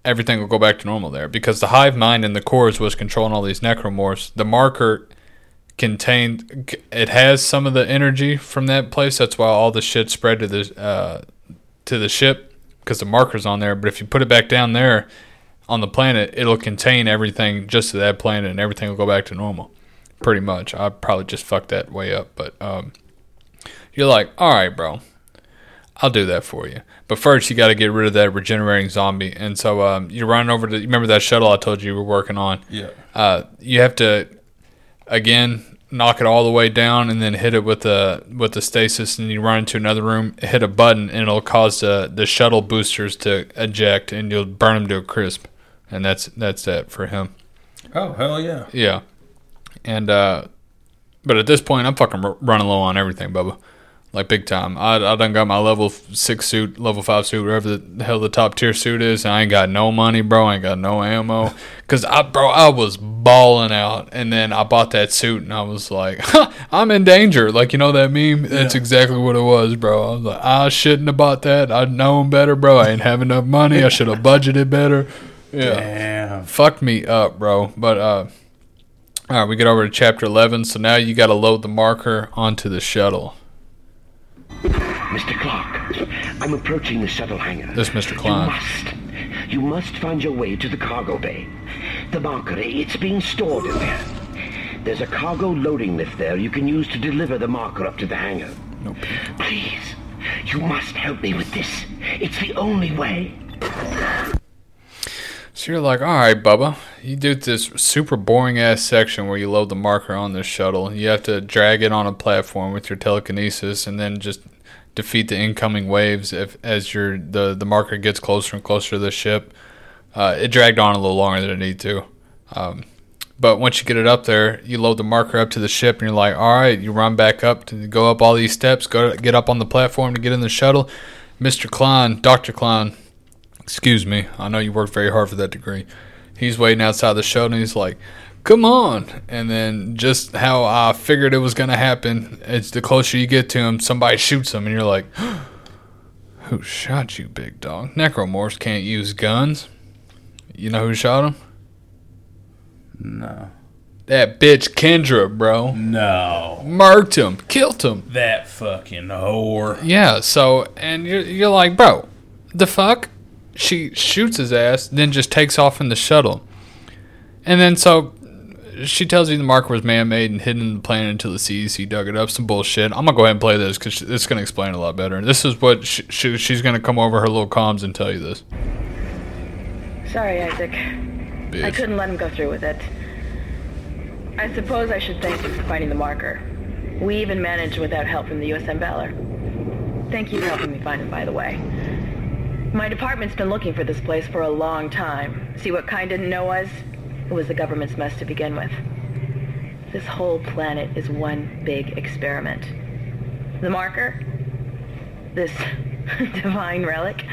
Everything will go back to normal there because the hive mind in the cores was controlling all these necromorphs. The marker contained, it has some of the energy from that place. That's why all the shit spread to the uh, to the ship because the marker's on there. But if you put it back down there." on the planet, it'll contain everything just to that planet, and everything will go back to normal. Pretty much. I probably just fucked that way up, but um, you're like, all right, bro, I'll do that for you. But first, you got to get rid of that regenerating zombie, and so um, you're running over to. Remember that shuttle I told you you were working on? Yeah. Uh, you have to again knock it all the way down, and then hit it with the with the stasis, and you run into another room, hit a button, and it'll cause the the shuttle boosters to eject, and you'll burn them to a crisp, and that's that's that for him. Oh hell yeah. Yeah, and uh, but at this point, I'm fucking r- running low on everything, Bubba. Like big time. I I done got my level six suit, level five suit, whatever the hell the top tier suit is. And I ain't got no money, bro. I ain't got no ammo. Cause I, bro, I was balling out, and then I bought that suit, and I was like, huh, I'm in danger. Like you know that meme? That's exactly what it was, bro. I was like, I shouldn't have bought that. I'd known better, bro. I ain't have enough money. I should have budgeted better. Yeah Damn. fucked me up, bro. But uh, all right, we get over to chapter eleven. So now you got to load the marker onto the shuttle. Mr. Clarke, I'm approaching the shuttle hangar. This Mr. Clarke. You must. You must find your way to the cargo bay. The marker, it's being stored in there. There's a cargo loading lift there you can use to deliver the marker up to the hangar. Nope. Please, you must help me with this. It's the only way. So you're like, all right, Bubba, you do this super boring ass section where you load the marker on this shuttle. You have to drag it on a platform with your telekinesis, and then just defeat the incoming waves if, as your the the marker gets closer and closer to the ship. Uh, it dragged on a little longer than it needed to. Um, but once you get it up there, you load the marker up to the ship, and you're like, all right, you run back up to go up all these steps, go get up on the platform to get in the shuttle. Mr. Klein, Dr. Klein, excuse me, I know you worked very hard for that degree. He's waiting outside the shuttle, and he's like, come on. And then just how I figured it was going to happen, it's the closer you get to him, somebody shoots him, and you're like, who shot you, big dog? Necromorphs can't use guns. You know who shot him? No. That bitch Kendra, bro. No. Murked him, killed him. That fucking whore. Yeah, so, and you're, you're like, bro, the fuck? She shoots his ass, then just takes off in the shuttle. And then so she tells you the marker was man made and hidden in the planet until the CEC dug it up. Some bullshit. I'm going to go ahead and play this because it's going to explain a lot better. This is what she, she, she's going to come over her little comms and tell you this. Sorry, Isaac. I couldn't let him go through with it. I suppose I should thank you for finding the marker. We even managed without help from the USM Valor. Thank you for helping me find him, by the way. My department's been looking for this place for a long time. See what kind didn't know us? It was the government's mess to begin with. This whole planet is one big experiment. The marker? This divine relic?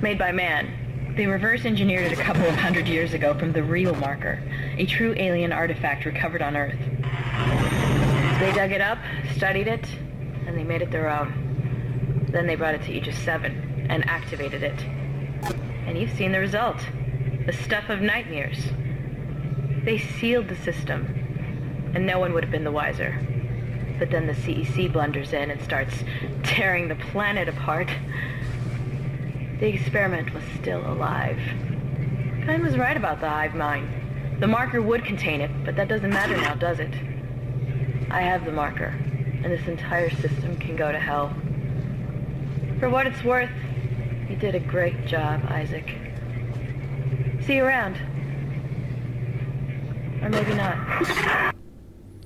Made by man. They reverse engineered it a couple of hundred years ago from the real marker, a true alien artifact recovered on Earth. They dug it up, studied it, and they made it their own. Then they brought it to Aegis 7 and activated it. And you've seen the result. The stuff of nightmares. They sealed the system, and no one would have been the wiser. But then the CEC blunders in and starts tearing the planet apart. The experiment was still alive. Kyne was right about the hive mind. The marker would contain it, but that doesn't matter now, does it? I have the marker, and this entire system can go to hell. For what it's worth, you did a great job, Isaac. See you around. Or maybe not.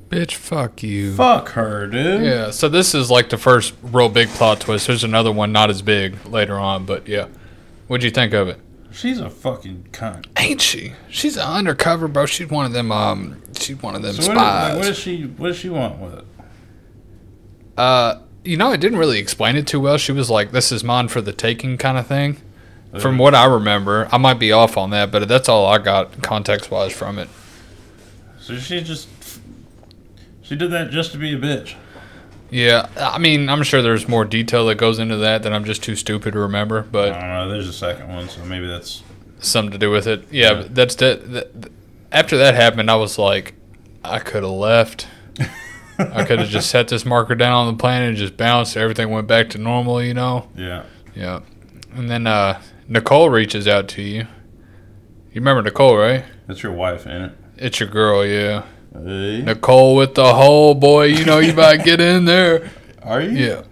Bitch, fuck you. Fuck her, dude. Yeah, so this is like the first real big plot twist. There's another one not as big later on, but yeah. What'd you think of it? She's a fucking cunt. Ain't she? She's an undercover, bro. She's one of them. Um, she's one of them So what, spies. like, what does she? What does she want with it? Uh, you know, it didn't really explain it too well. She was like, "This is mine for the taking," kind of thing. From what I remember, I might be off on that, but that's all I got context wise from it. So she just she did that just to be a bitch. Yeah, I mean, I'm sure there's more detail that goes into that that I'm just too stupid to remember, but I don't know. There's a second one, so maybe that's something to do with it. Yeah, but that's that, that. After that happened, I was like, I could have left. I could have just set this marker down on the planet and just bounced. Everything went back to normal, you know. yeah. Yeah, and then uh, Nicole reaches out to you. You remember Nicole, right? That's your wife, ain't it? It's your girl, yeah. Hey. Nicole with the hole, boy. You know you might get in there. Are you? Yeah.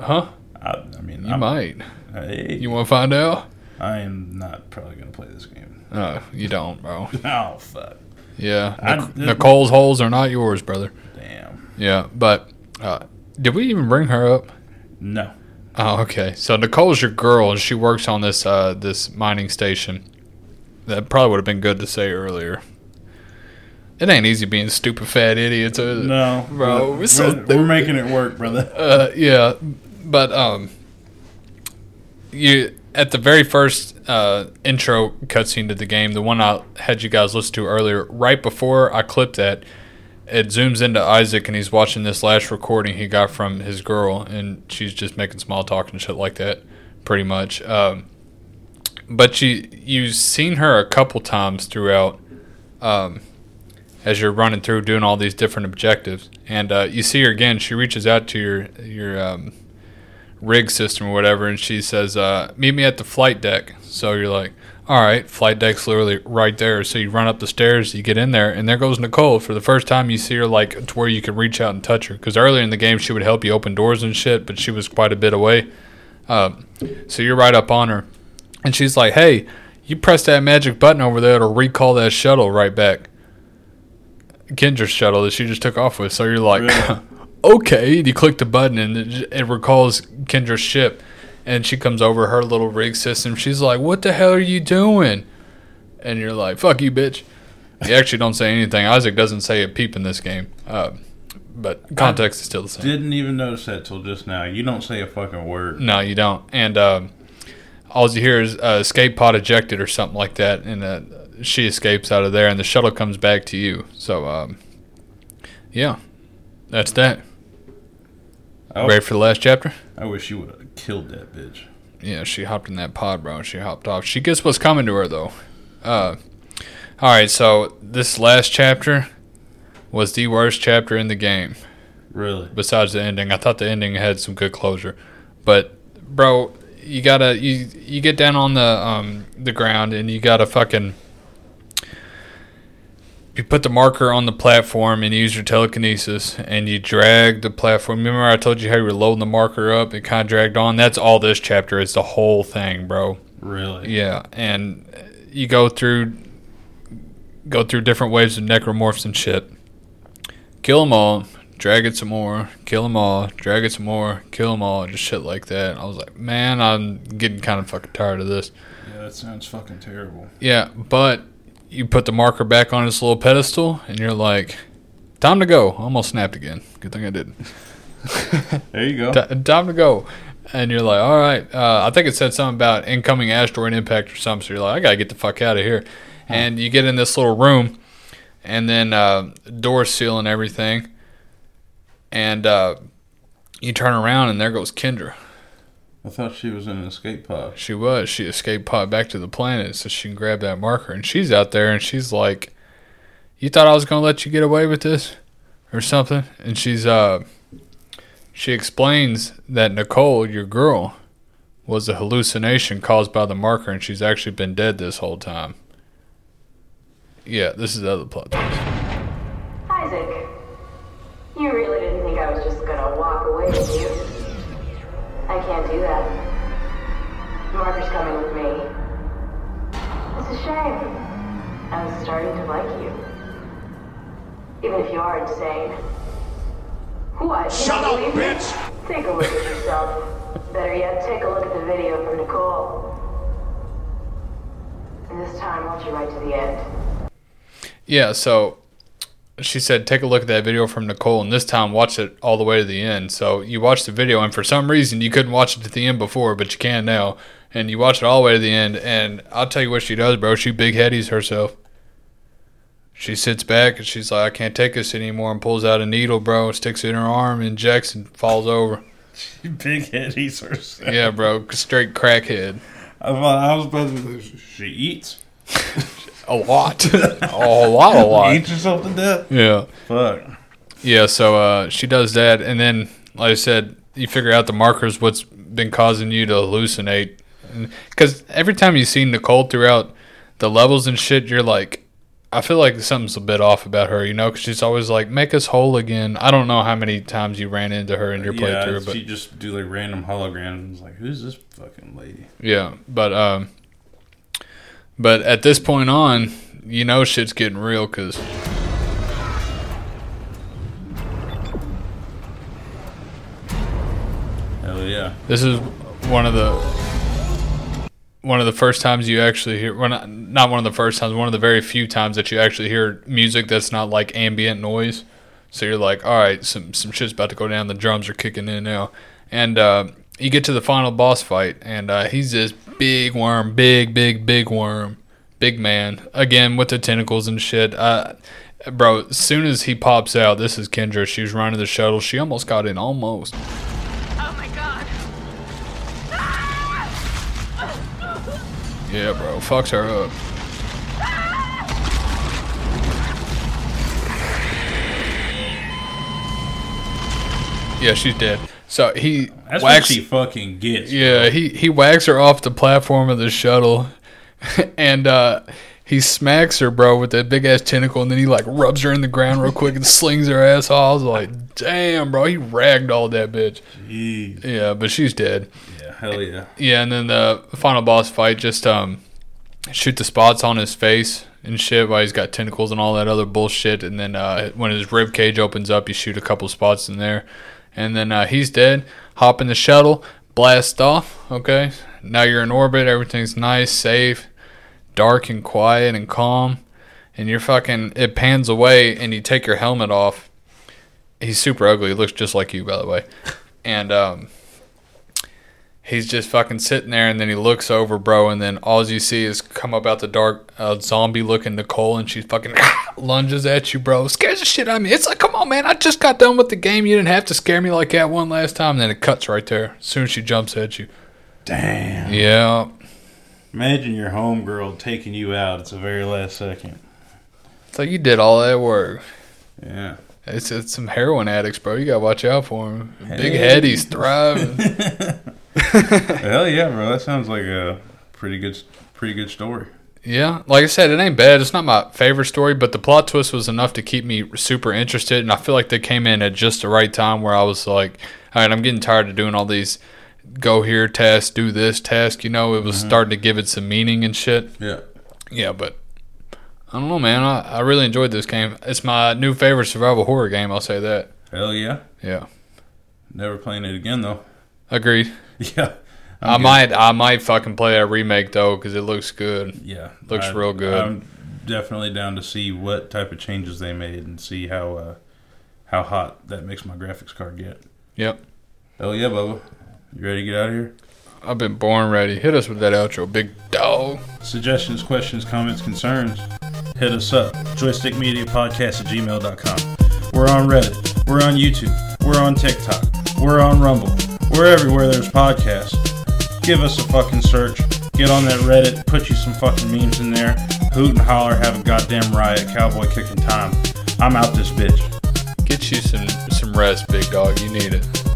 Huh? I, I mean, You I'm, might. Hey, You want to find out? I am not probably gonna play this game. No, you don't, bro. Oh fuck! Yeah, I- Nic- Nicole's holes are not yours, brother. Yeah, but uh, did we even bring her up? No. Oh, okay. So Nicole's your girl, and she works on this uh, this mining station. That probably would have been good to say earlier. It ain't easy being stupid fat idiots, is it? No, bro. but We're, so we're, we're making it work, brother. uh, yeah, but um, you at the very first uh, intro cutscene to the game, the one I had you guys listen to earlier, right before I clipped that, it zooms into Isaac and he's watching this last recording he got from his girl, and she's just making small talk and shit like that, pretty much. Um, but you you've seen her a couple times throughout. Um, as you're running through doing all these different objectives, and uh, you see her again. She reaches out to your your um, rig system or whatever, and she says, uh, "Meet me at the flight deck." So you're like, "All right, flight deck's literally right there." So you run up the stairs, you get in there, and there goes Nicole. For the first time, you see her like to where you can reach out and touch her. Because earlier in the game, she would help you open doors and shit, but she was quite a bit away. Um, so you're right up on her, and she's like, "Hey." You press that magic button over there, it'll recall that shuttle right back. Kendra's shuttle that she just took off with. So you're like, okay. And you click the button and it, it recalls Kendra's ship. And she comes over her little rig system. She's like, what the hell are you doing? And you're like, fuck you, bitch. You actually don't say anything. Isaac doesn't say a peep in this game. Uh, but context is still the same. Didn't even notice that till just now. You don't say a fucking word. No, you don't. And um, all you hear is uh, escape pod ejected or something like that, and uh, she escapes out of there, and the shuttle comes back to you. So, um, yeah, that's that. Oh. Ready for the last chapter? I wish you would have killed that bitch. Yeah, she hopped in that pod, bro. She hopped off. She gets what's coming to her, though. Uh, all right, so this last chapter was the worst chapter in the game. Really? Besides the ending, I thought the ending had some good closure, but bro, you gotta you you get down on the um the ground and you gotta fucking you put the marker on the platform and use your telekinesis and you drag the platform. Remember I told you how you were loading the marker up? It kind of dragged on. That's all this chapter is. The whole thing, bro. Really? Yeah, and you go through go through different waves of necromorphs and shit. Kill them all, drag it some more, kill them all, drag it some more, kill them all, just shit like that. I was like, man, I'm getting kind of fucking tired of this. Yeah, that sounds fucking terrible. Yeah, but you put the marker back on this little pedestal, and you're like, time to go. Almost snapped again. Good thing I didn't. There you go. Ti- time to go. And you're like, all right. Uh, I think it said something about incoming asteroid impact or something. So you're like, I gotta get the fuck out of here. And you get in this little room, and then uh, door seal and everything. And uh, you turn around, and there goes Kendra. I thought she was in an escape pod. She was. She escaped pod back to the planet so she can grab that marker. And she's out there, and she's like, "You thought I was gonna let you get away with this, or something?" And she's uh, she explains that Nicole, your girl, was a hallucination caused by the marker, and she's actually been dead this whole time. Yeah, this is the other plot twist. Isaac, you really didn't think I I was just gonna walk away with you. I can't do that. Marker's coming with me. It's a shame. I was starting to like you. Even if you are insane. What? You Shut up, believe bitch! Take a look at yourself. Better yet, take a look at the video from Nicole. And this time, watch it right to the end. Yeah, so she said, take a look at that video from Nicole, and this time watch it all the way to the end. So you watch the video, and for some reason you couldn't watch it to the end before, but you can now. And you watch it all the way to the end, and I'll tell you what she does, bro. She big headies herself. She sits back and she's like, I can't take this anymore, and pulls out a needle, bro, sticks it in her arm, injects, and falls over. She big headies herself. Yeah, bro, straight crackhead. I was, I was about to she eats. A lot. a lot, a lot. Eats herself to death. Yeah. Fuck. Yeah, so uh, she does that, and then, like I said, you figure out the markers, what's been causing you to hallucinate. Because every time you see Nicole throughout the levels and shit, you're like, I feel like something's a bit off about her, you know? Because she's always like, make us whole again. I don't know how many times you ran into her in your Yeah, playthrough, but she just do like random holograms. Like, who's this fucking lady? Yeah, but um, but at this point on, you know shit's getting real because Hell yeah. this is one of the one of the first times you actually hear well, not, not one of the first times one of the very few times that you actually hear music that's not like ambient noise. So you're like all right some some shit's about to go down. The drums are kicking in now. And uh, you get to the final boss fight and uh, he's this big worm big big big worm big man again with the tentacles and shit. Uh, bro as soon as he pops out this is kendra. She was running the shuttle. She almost got in almost. Oh my god. yeah bro fucks her up. Yeah, she's dead. So he That's whacks. what she fucking gets. yeah, he he whacks her off the platform of the shuttle, and uh, he smacks her, bro, with that big ass tentacle, and then he like rubs her in the ground real quick and slings her ass off. I was like, damn, bro, he ragdolled that bitch. Jeez. Yeah, but she's dead. Yeah, hell yeah. Yeah, and then the final boss fight just um shoot the spots on his face and shit while he's got tentacles and all that other bullshit. And then uh, when his rib cage opens up, you shoot a couple spots in there, and then uh, he's dead. Hop in the shuttle, blast off. Okay, now you're in orbit. Everything's nice, safe, dark and quiet and calm. And you're fucking. It pans away, and you take your helmet off. He's super ugly. He looks just like you, by the way. And um, he's just fucking sitting there and then he looks over bro and then all you see is come up out the dark uh, zombie looking nicole and she fucking lunges at you bro. Scares the shit out of me. It's like come on man i just got done with the game. You didn't have to scare me like that one last time. And then it cuts right there. As soon as she jumps at you. Damn. yeah. Imagine your homegirl taking you out at the very last second. it's like you did all that work. Yeah. it's, it's some heroin addicts bro. You gotta watch out for them big Hey. headies thriving Hell yeah, bro. That sounds like a pretty good, pretty good story. Yeah, like I said, it ain't bad. It's not my favorite story, but the plot twist was enough to keep me super interested, and I feel like they came in at just the right time where I was like, all right, I'm getting tired of doing all these go here tasks, do this task. You know, it was Mhm. starting to give it some meaning and shit. Yeah. Yeah, but I don't know, man. I, I really enjoyed this game. It's my new favorite survival horror game. I'll say that. Hell yeah. Yeah. Never playing it again though. Agreed. Yeah. I I'm good. might, I might fucking play that remake though, because it looks good. Yeah, looks I- real good. I'm definitely down to see what type of changes they made and see how uh, how hot that makes my graphics card get. Yep. Hell yeah, Bubba. You ready to get out of here? I've been born ready. Hit us with that outro, big dog. Suggestions, questions, comments, concerns, hit us up. Joystikmediapodcast at gmail.com. We're on Reddit. We're on YouTube. We're on TikTok. We're on Rumble. We're everywhere there's podcasts. Give us a fucking search. Get on that Reddit. Put you some fucking memes in there. Hoot and holler. Have a goddamn riot. Cowboy kicking time. I'm out this bitch. Get you some some rest, big dog. You need it.